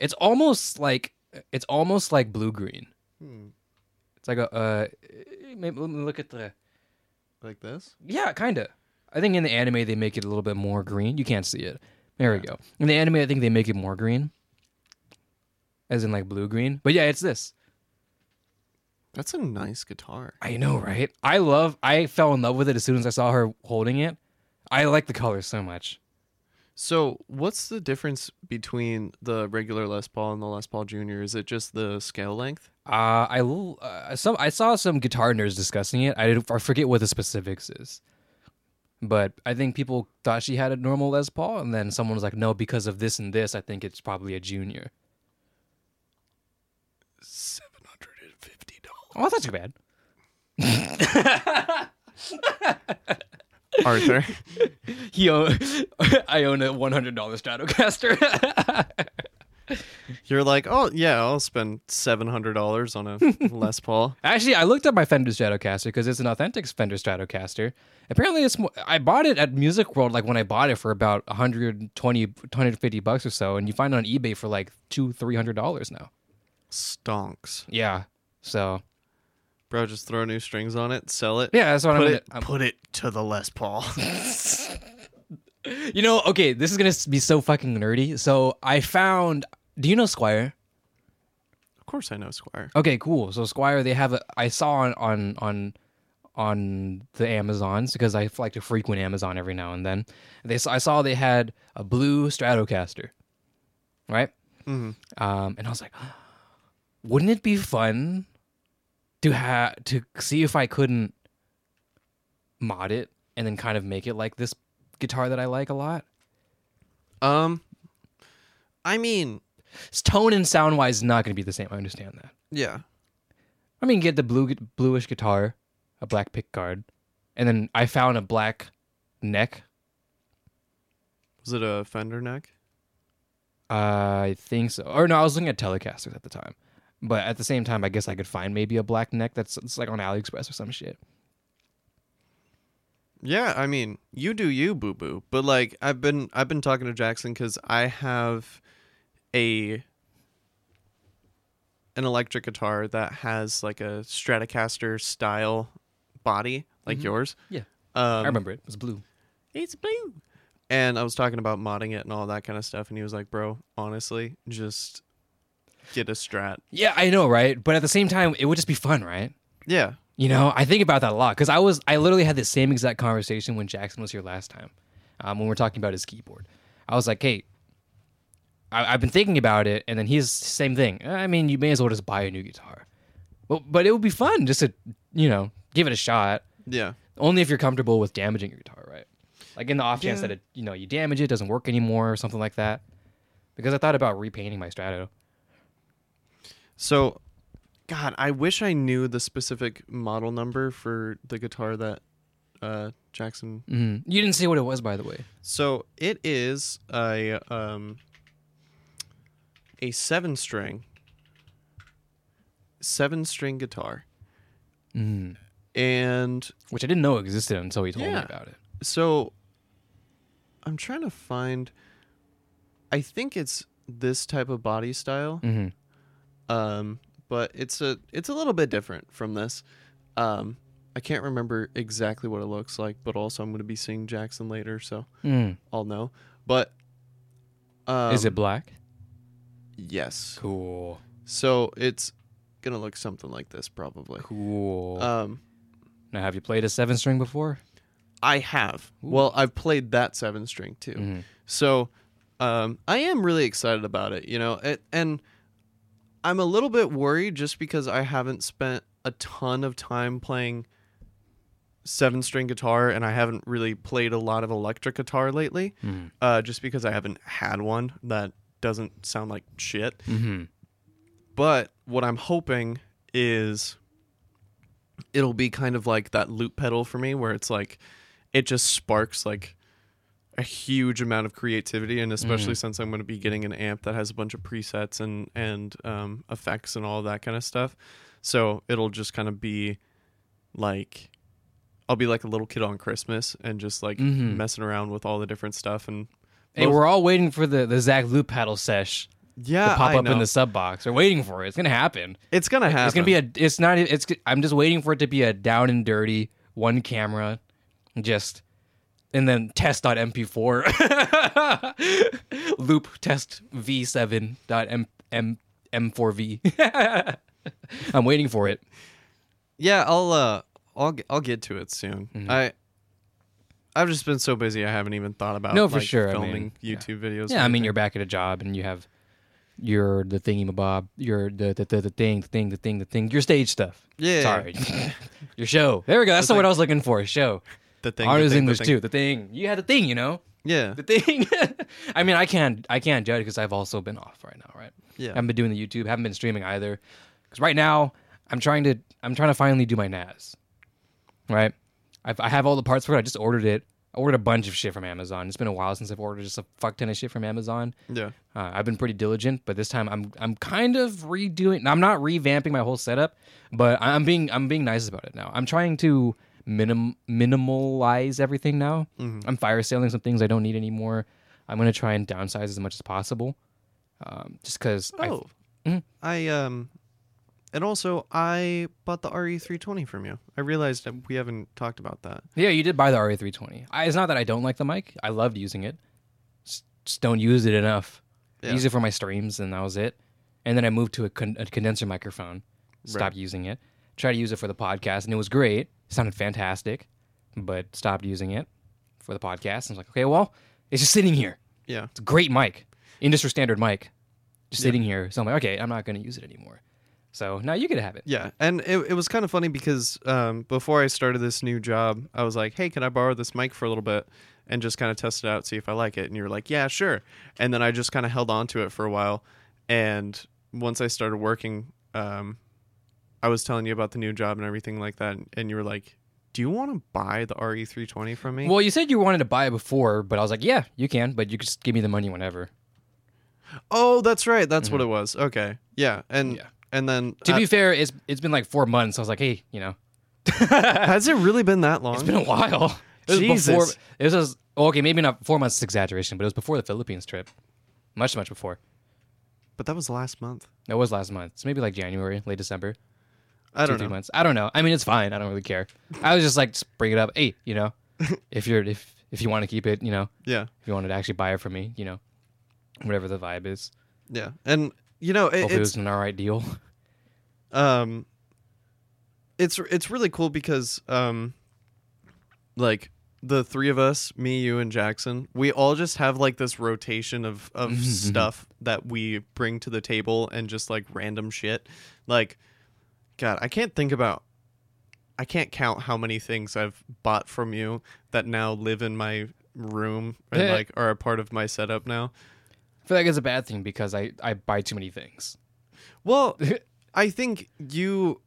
B: It's almost like it's almost like blue green.
A: Hmm.
B: It's like a uh, maybe let me look at the
A: Like this?
B: yeah, kind of. I think in the anime they make it a little bit more green. You can't see it. There we go. In the anime, I think they make it more green, as in like blue green. But yeah, it's this.
A: That's a nice guitar.
B: I know, right? I love. I fell in love with it as soon as I saw her holding it. I like the color so much.
A: So, what's the difference between the regular Les Paul and the Les Paul Junior? Is it just the scale length?
B: Uh, I uh, some I saw some guitar nerds discussing it. I I forget what the specifics is, but I think people thought she had a normal Les Paul, and then someone was like, "No, because of this and this, I think it's probably a junior."
A: Seven hundred and fifty dollars.
B: Oh, that's too bad.
A: Arthur,
B: He own, I own a one hundred dollar Stratocaster.
A: you're like, oh yeah, I'll spend seven hundred dollars on a Les Paul.
B: Actually, I looked up my Fender Stratocaster because it's an authentic Fender Stratocaster. Apparently, it's mo- I bought it at Music World like when I bought it for about 120 150 bucks or so, and you find it on eBay for like two three hundred dollars now.
A: Stonks,
B: Yeah, so
A: bro. Just throw new strings on it, sell it.
B: yeah, that's what I'm
A: Put
B: gonna.
A: it,
B: I'm-
A: put it to the Les Paul.
B: you know, okay, this is gonna be so fucking nerdy. So I found. Do you know Squier?
A: of course, I know Squier.
B: Okay, cool. So Squier, they have a. I saw on on on on the Amazons because I like to frequent Amazon every now and then. They s- I saw they had a blue Stratocaster, right?
A: Mhm.
B: Um, and I was like, wouldn't it be fun to have to see if I couldn't mod it and then kind of make it like this guitar that I like a lot?
A: Um, I mean,
B: It's tone and sound wise is not going to be the same. I understand that.
A: yeah,
B: I mean, get the blue bluish guitar, a black pick guard, and then I found a black neck.
A: was it a Fender neck?
B: I think so. Or no, I was looking at Telecasters at the time. But at the same time, I guess I could find maybe a black neck that's it's like on AliExpress or some shit.
A: Yeah, I mean, you do you, boo boo. But like, I've been I've been talking to Jackson because I have a an electric guitar that has like a Stratocaster style body, like
B: Mhm.
A: yours.
B: Yeah.
A: um,
B: I remember it. It was blue.
A: It's blue. And I was talking about modding it and all that kind of stuff, and he was like, "Bro, honestly, just get a Strat."
B: Yeah, I know, right? But at the same time, it would just be fun, right?
A: Yeah,
B: You know, I think about that a lot because I was I literally had the same exact conversation when Jackson was here last time, um, when we were talking about his keyboard. I was like, hey, I, I've been thinking about it, and then he's same thing. I mean, you may as well just buy a new guitar. Well, but it would be fun just to you know give it a shot.
A: yeah,
B: Only if you're comfortable with damaging your guitar, right? Like in the off chance
A: Yeah.
B: that it you know you damage it, doesn't work anymore or something like that. Because I thought about repainting my Strato.
A: So, God, I wish I knew the specific model number for the guitar that uh, Jackson.
B: Mhm. You didn't say what it was, by the way.
A: So it is a um, a seven string, seven string guitar,
B: Mm.
A: and
B: Which I didn't know existed until he told me about it.
A: so I'm trying to find. I think it's this type of body style.
B: hmm
A: um, but it's a it's a little bit different from this. Um, I can't remember exactly what it looks like, but also I'm going to be seeing Jackson later, so
B: Mm.
A: I'll know. But um,
B: Is it black?
A: Yes.
B: Cool.
A: So it's gonna look something like this, probably.
B: Cool.
A: Um,
B: now, have you played a seven string before?
A: I have. Well, I've played that seven string too.
B: Mhm.
A: So um, I am really excited about it, you know, it, and I'm a little bit worried just because I haven't spent a ton of time playing seven string guitar and I haven't really played a lot of electric guitar lately,
B: Mhm.
A: uh, just because I haven't had one that doesn't sound like shit.
B: Mhm.
A: But what I'm hoping is it'll be kind of like that loop pedal for me where it's like it just sparks like a huge amount of creativity and especially since I'm going to be getting an amp that has a bunch of presets and and um, effects and all that kind of stuff. So it'll just kind of be like I'll be like a little kid on Christmas and just like
B: Mhm.
A: messing around with all the different stuff and
B: Hey,
A: most-
B: we're all waiting for the the Zach loop pedal sesh
A: yeah,
B: to pop
A: I
B: up in the sub box. We're waiting for it. It's gonna happen.
A: It's gonna happen.
B: It's gonna be a. It's not. It's. I'm just waiting for it to be a down and dirty one camera, just, and then test dot mp4 loop test v7 dot m m m4v. I'm waiting for it.
A: Yeah, I'll uh I'll I'll get to it soon.
B: Mhm.
A: I I've just been so busy I haven't even thought about
B: No, for
A: like,
B: sure, I
A: filming
B: mean, yeah.
A: YouTube videos.
B: Yeah, I mean you're back at a job and you have your the thingy mabob, your the the, the the thing, the thing, the thing, the thing, your stage stuff.
A: yeah.
B: Sorry, your show. There we go. That's the word
A: like-
B: I was looking for. Show.
A: The thing.
B: Honors
A: the
B: English
A: thing.
B: too. The thing. You had the thing. You know.
A: Yeah,
B: the thing. I mean, I can't I can't judge because I've also been off right now, right?
A: yeah.
B: I haven't been doing the YouTube, haven't been streaming either. Because right now I'm trying to I'm trying to finally do my NAS, right? I've, I have all the parts for it. I just ordered it. I ordered a bunch of shit from Amazon. It's been a while since I've ordered just a fuck ton of shit from Amazon.
A: yeah.
B: Uh, I've been pretty diligent, but this time I'm I'm kind of redoing. I'm not revamping my whole setup, but I'm being I'm being nice about it now. I'm trying to minim minimalize everything now.
A: Mhm.
B: I'm fire selling some things I don't need anymore. I'm gonna try and downsize as much as possible, um, just because.
A: Oh,
B: Mhm.
A: I um, and also I bought the RE320 from you. I realized we haven't talked about that.
B: Yeah, you did buy the RE320. I, it's not that I don't like the mic. I loved using it. Just, just don't use it enough.
A: Yeah.
B: Use it for my streams, and that was it. And then I moved to a, con- a condenser microphone. Stopped using it. Tried to use it for the podcast, and it was great. It sounded fantastic, but stopped using it for the podcast. And I was like, okay, well, it's just sitting here.
A: Yeah,
B: It's a great mic, industry standard mic, just
A: Yeah.
B: sitting here. So I'm like, okay, I'm not going to use it anymore. So now you to have it.
A: yeah. And it it was kind of funny because um, before I started this new job, I was like, "Hey, can I borrow this mic for a little bit?" And just kind of test it out, see if I like it. And you were like, "Yeah, sure." And then I just kind of held on to it for a while. And once I started working, um, I was telling you about the new job and everything like that, and you were like, "Do you want to buy the RE320 from me?"
B: Well, you said you wanted to buy it before, but I was like, yeah, you can, but you could just give me the money whenever.
A: oh, that's right. That's what it was. Okay, yeah, and
B: Mm-hmm. Yeah.
A: and then
B: To be fair, it's it's been like four months. I was like, hey, you know,
A: has it really been that long?
B: it's been a while. It was
A: Jesus.
B: before. It was okay, maybe not four months exaggeration, but it was before the Philippines trip, much much before.
A: but that was last month.
B: It was last month. It's maybe like January, late December,
A: I don't
B: three
A: know.
B: months. I don't know. I mean, it's fine. I don't really care. I was just like, just bring it up. Hey, you know, if you're if if you want to keep it, you know,
A: Yeah,
B: if you wanted to actually buy it from me, you know, whatever the vibe is.
A: yeah, and you know, it,
B: it
A: it's
B: was an all right deal.
A: um it's it's really cool because um like the three of us me you and jackson we all just have like this rotation of of stuff that we bring to the table and just like random shit like god i can't think about i can't count how many things i've bought from you that now live in my room and
B: Yeah.
A: like are a part of my setup now
B: I feel like it's a bad thing because I I buy too many things.
A: Well, I think you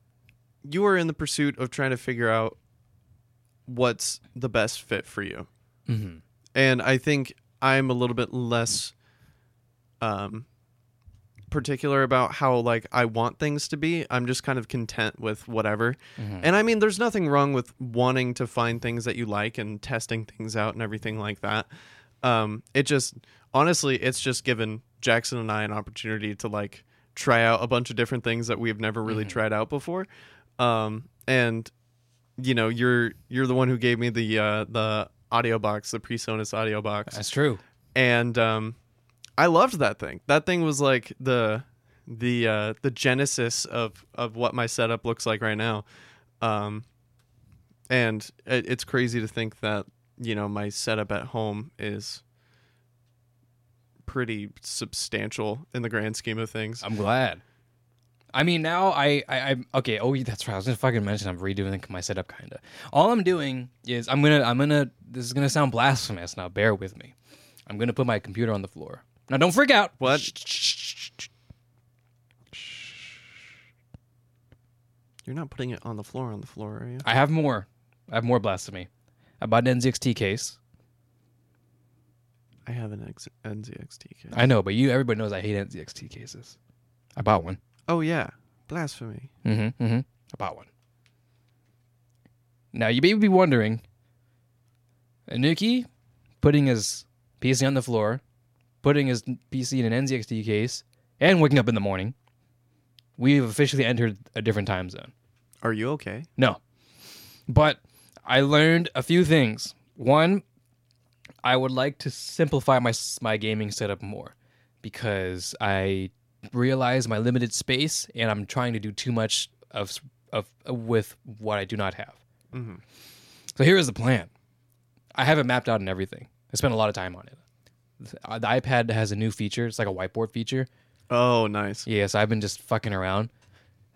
A: you are in the pursuit of trying to figure out what's the best fit for you.
B: Mm-hmm.
A: And I think I'm a little bit less um particular about how like I want things to be. I'm just kind of content with whatever.
B: Mhm.
A: And I mean there's nothing wrong with wanting to find things that you like and testing things out and everything like that. Um it just honestly it's just given Jackson and I an opportunity to like try out a bunch of different things that we've never really
B: Mhm.
A: tried out before. Um and you know, you're you're the one who gave me the uh the audio box, the PreSonus audio box.
B: That's true.
A: And um I loved that thing. That thing was like the the uh the genesis of of what my setup looks like right now. Um and it, it's crazy to think that you know my setup at home is pretty substantial in the grand scheme of things.
B: I'm glad. I mean, now I, I, I'm okay. Oh, that's right. I was gonna fucking mention I'm redoing my setup, kind of. All I'm doing is I'm gonna, I'm gonna. This is gonna sound blasphemous. Now, bear with me. I'm gonna put my computer on the floor. Now, don't freak out.
A: What? You're not putting it on the floor on the floor, are you?
B: I have more. I have more blasphemy. I bought an NZXT case.
A: I have an X- NZXT case.
B: I know, but you, everybody knows I hate NZXT cases. I bought one.
A: oh yeah, blasphemy.
B: Mm-hmm. Mm-hmm. I bought one. Now you may be wondering, Anuki putting his PC on the floor, putting his PC in an NZXT case, and waking up in the morning. We've officially entered a different time zone.
A: Are you okay?
B: No. But I learned a few things. One, I would like to simplify my my gaming setup more because I realize my limited space and I'm trying to do too much of of with what I do not have.
A: Mm-hmm.
B: So here is the plan. I have it mapped out and everything. I spent a lot of time on it. The the iPad has a new feature. It's like a whiteboard feature.
A: Oh, nice.
B: Yeah, so I've been just fucking around.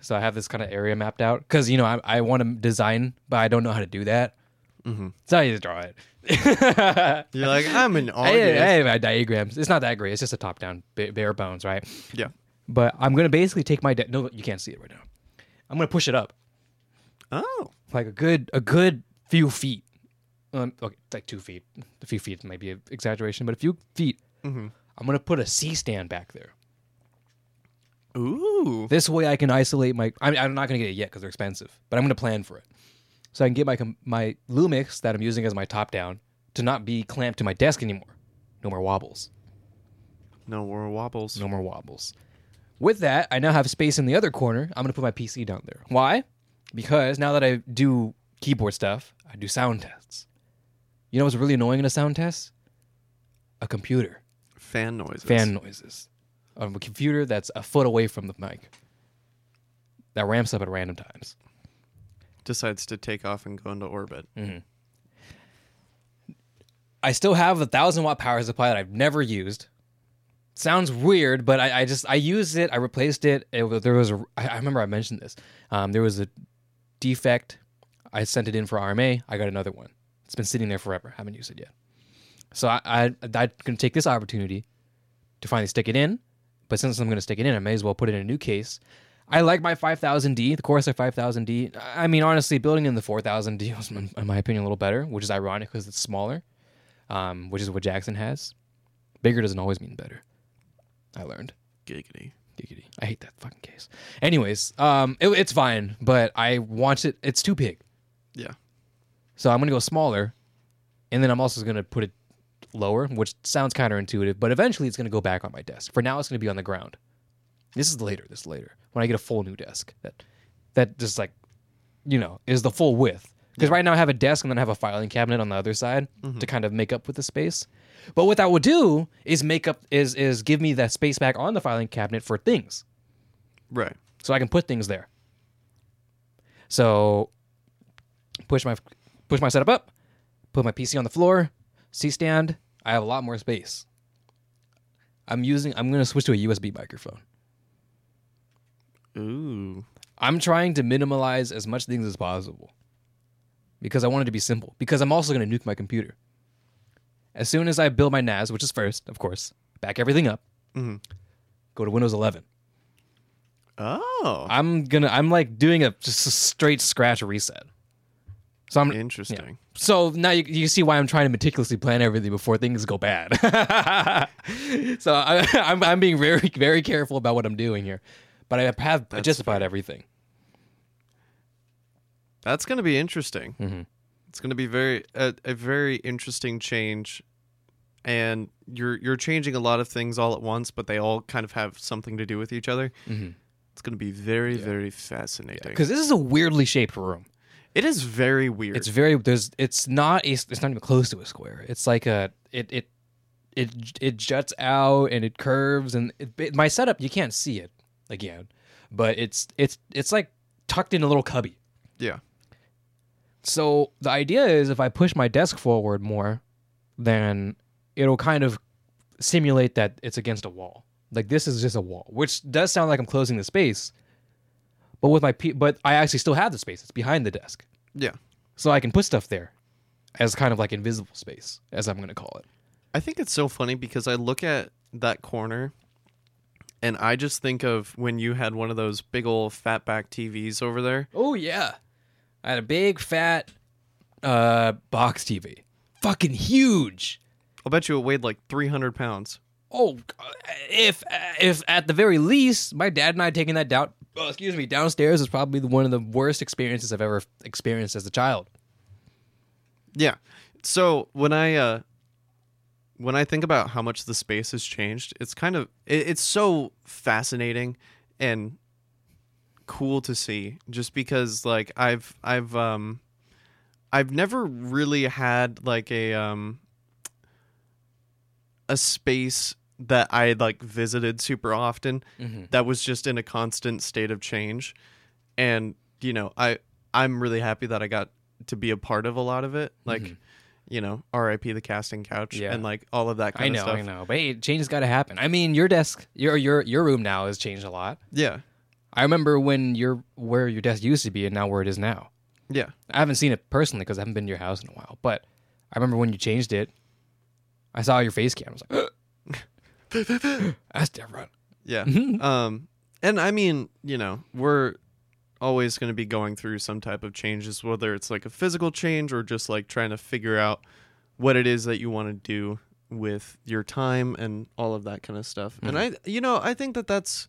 B: So I have this kind of area mapped out because you know I, I want to design, but I don't know how to do that.
A: Mm-hmm.
B: So I just draw it.
A: You're like I'm an
B: I
A: artist.
B: have my diagrams. It's not that great. It's just a top down, bare bones, right?
A: Yeah.
B: But I'm gonna basically take my de- no, you can't see it right now. I'm gonna push it up
A: Oh,
B: like a good a good few feet. Um, okay, it's like two feet. A few feet might be an exaggeration, but a few feet.
A: mm-hmm.
B: I'm gonna put a C stand back there.
A: ooh,
B: This way, I can isolate my. I'm, I'm not going to get it yet because they're expensive, but I'm going to plan for it, so I can get my my Lumix that I'm using as my top down to not be clamped to my desk anymore. No more wobbles.
A: no more wobbles.
B: No more wobbles. With that, I now have space in the other corner. I'm going to put my PC down there. Why? Because now that I do keyboard stuff, I do sound tests. You know what's really annoying in a sound test? A computer.
A: Fan noises.
B: fan noises of a computer that's a foot away from the mic that ramps up at random times.
A: decides to take off and go into orbit.
B: I still have a thousand watt power supply that I've never used. Sounds weird, but I, I just I used it. I replaced it. it there was a, I I remember I mentioned this. Um, there was a defect. I sent it in for RMA. I got another one. It's been sitting there forever. Haven't used it yet. So I, I I'm gonna take this opportunity to finally stick it in. But since I'm gonna stick it in, I may as well put it in a new case. I like my 5000D, the Corsair 5000D. I mean, honestly, building in the 4000D was, in in my opinion, a little better, which is ironic because it's smaller, um, which is what Jackson has. Bigger doesn't always mean better. I learned.
A: Giggity.
B: Giggity. I hate that fucking case. Anyways, um, it, it's fine, but I want it. It's too big,
A: Yeah.
B: So I'm gonna go smaller, and then I'm also gonna put it lower, which sounds counterintuitive, but eventually it's gonna go back on my desk. For now, it's gonna be on the ground. This is later. This is later when I get a full new desk that that just like you know is the full width. Because right now I have a desk and then I have a filing cabinet on the other side mm-hmm. to kind of make up with the space. But what that would do is make up is is give me that space back on the filing cabinet for things
A: Right.
B: so I can put things there. So push my push my setup up, put my PC on the floor, C stand. I have a lot more space. I'm using. I'm going to switch to a USB microphone.
A: Ooh.
B: I'm trying to minimalize as much things as possible because I want it to be simple. Because I'm also going to nuke my computer. As soon as I build my NAS, which is first, of course, back everything up,
A: Mhm.
B: go to Windows 11.
A: Oh.
B: I'm gonna. I'm like doing a just a straight scratch reset. So I'm
A: Interesting.
B: So now you, you see why I'm trying to meticulously plan everything before things go bad. so I, I'm I'm being very very careful about what I'm doing here, but I have
A: That's
B: just about everything.
A: That's going to be interesting.
B: Mhm.
A: It's going to be very a, a very interesting change, and you're you're changing a lot of things all at once, but they all kind of have something to do with each other.
B: Mhm.
A: It's going to be very very fascinating.
B: Because this is a weirdly shaped room.
A: It is very weird.
B: It's very there's it's not a, it's not even close to a square. It's like a it it it it juts out and it curves and it, it- my setup you can't see it again, but it's it's it's like tucked in a little cubby.
A: yeah.
B: So the idea is if I push my desk forward more, then it'll kind of simulate that it's against a wall. Like this is just a wall, which does sound like I'm closing the space. But with my P- but I actually still have the space. It's behind the desk.
A: Yeah.
B: So I can put stuff there as kind of like invisible space, as I'm going to call it.
A: I think it's so funny because I look at that corner and I just think of when you had one of those big old fatback TVs over there.
B: Oh yeah. I had a big fat uh box TV. Fucking huge.
A: I'll bet you it weighed like 300 pounds.
B: Oh, if if at the very least, my dad and I taking that down, oh, excuse me, downstairs is probably one of the worst experiences I've ever experienced as a child.
A: Yeah. So when I uh when I think about how much the space has changed, it's kind of it, it's so fascinating and cool to see just because like I've I've um I've never really had like a um a space that I like visited super often
B: Mhm.
A: that was just in a constant state of change and you know I I'm really happy that I got to be a part of a lot of it like
B: Mhm.
A: you know RIP the casting couch
B: Yeah.
A: and like all of that
B: I
A: kind
B: know,
A: of stuff
B: I know, but hey, change has got to happen. I mean, your desk, your your your room now has changed a lot.
A: yeah
B: I remember when your where your desk used to be and now where it is now.
A: yeah
B: I haven't seen it personally because I haven't been to your house in a while, but I remember when you changed it. I saw your face cam. I was like, that's different.
A: yeah
B: Mhm.
A: um and I mean you know we're always going to be going through some type of changes whether it's like a physical change or just like trying to figure out what it is that you want to do with your time and all of that kind of stuff and I you know I think that that's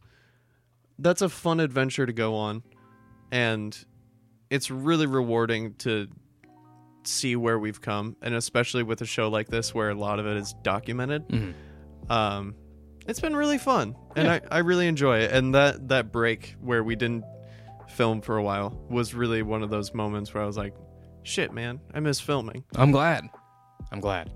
A: that's a fun adventure to go on and it's really rewarding to see where we've come and especially with a show like this where a lot of it is documented
B: Mhm.
A: Um it's been really fun and
B: Yeah.
A: I, I really enjoy it and that that break where we didn't film for a while was really one of those moments where i was like shit man i miss filming
B: I'm glad. I'm glad.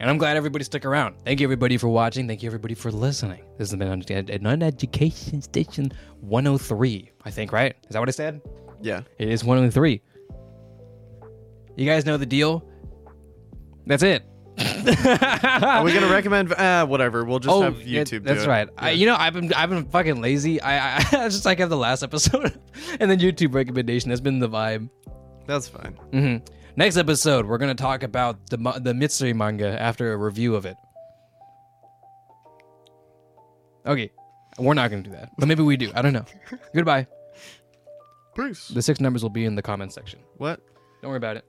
B: And I'm glad everybody stuck around. Thank you, everybody, for watching. Thank you, everybody, for listening. This has been an Uneducation Station 103, I think, right? Is that what I said?
A: yeah
B: It is 103. You guys know the deal. That's it.
A: Are we gonna recommend uh whatever we'll just have youtube do
B: That's
A: it.
B: right. I, you know, I've been I've been fucking lazy. I, I, I just like have the last episode, and then YouTube recommendation has been the vibe.
A: that's fine
B: hmm Next episode, we're gonna talk about the ma- the Mitsuri manga after a review of it. Okay, we're not gonna do that, but maybe we do. I don't know. Goodbye.
A: peace
B: The six numbers will be in the comment section.
A: what
B: Don't worry about it.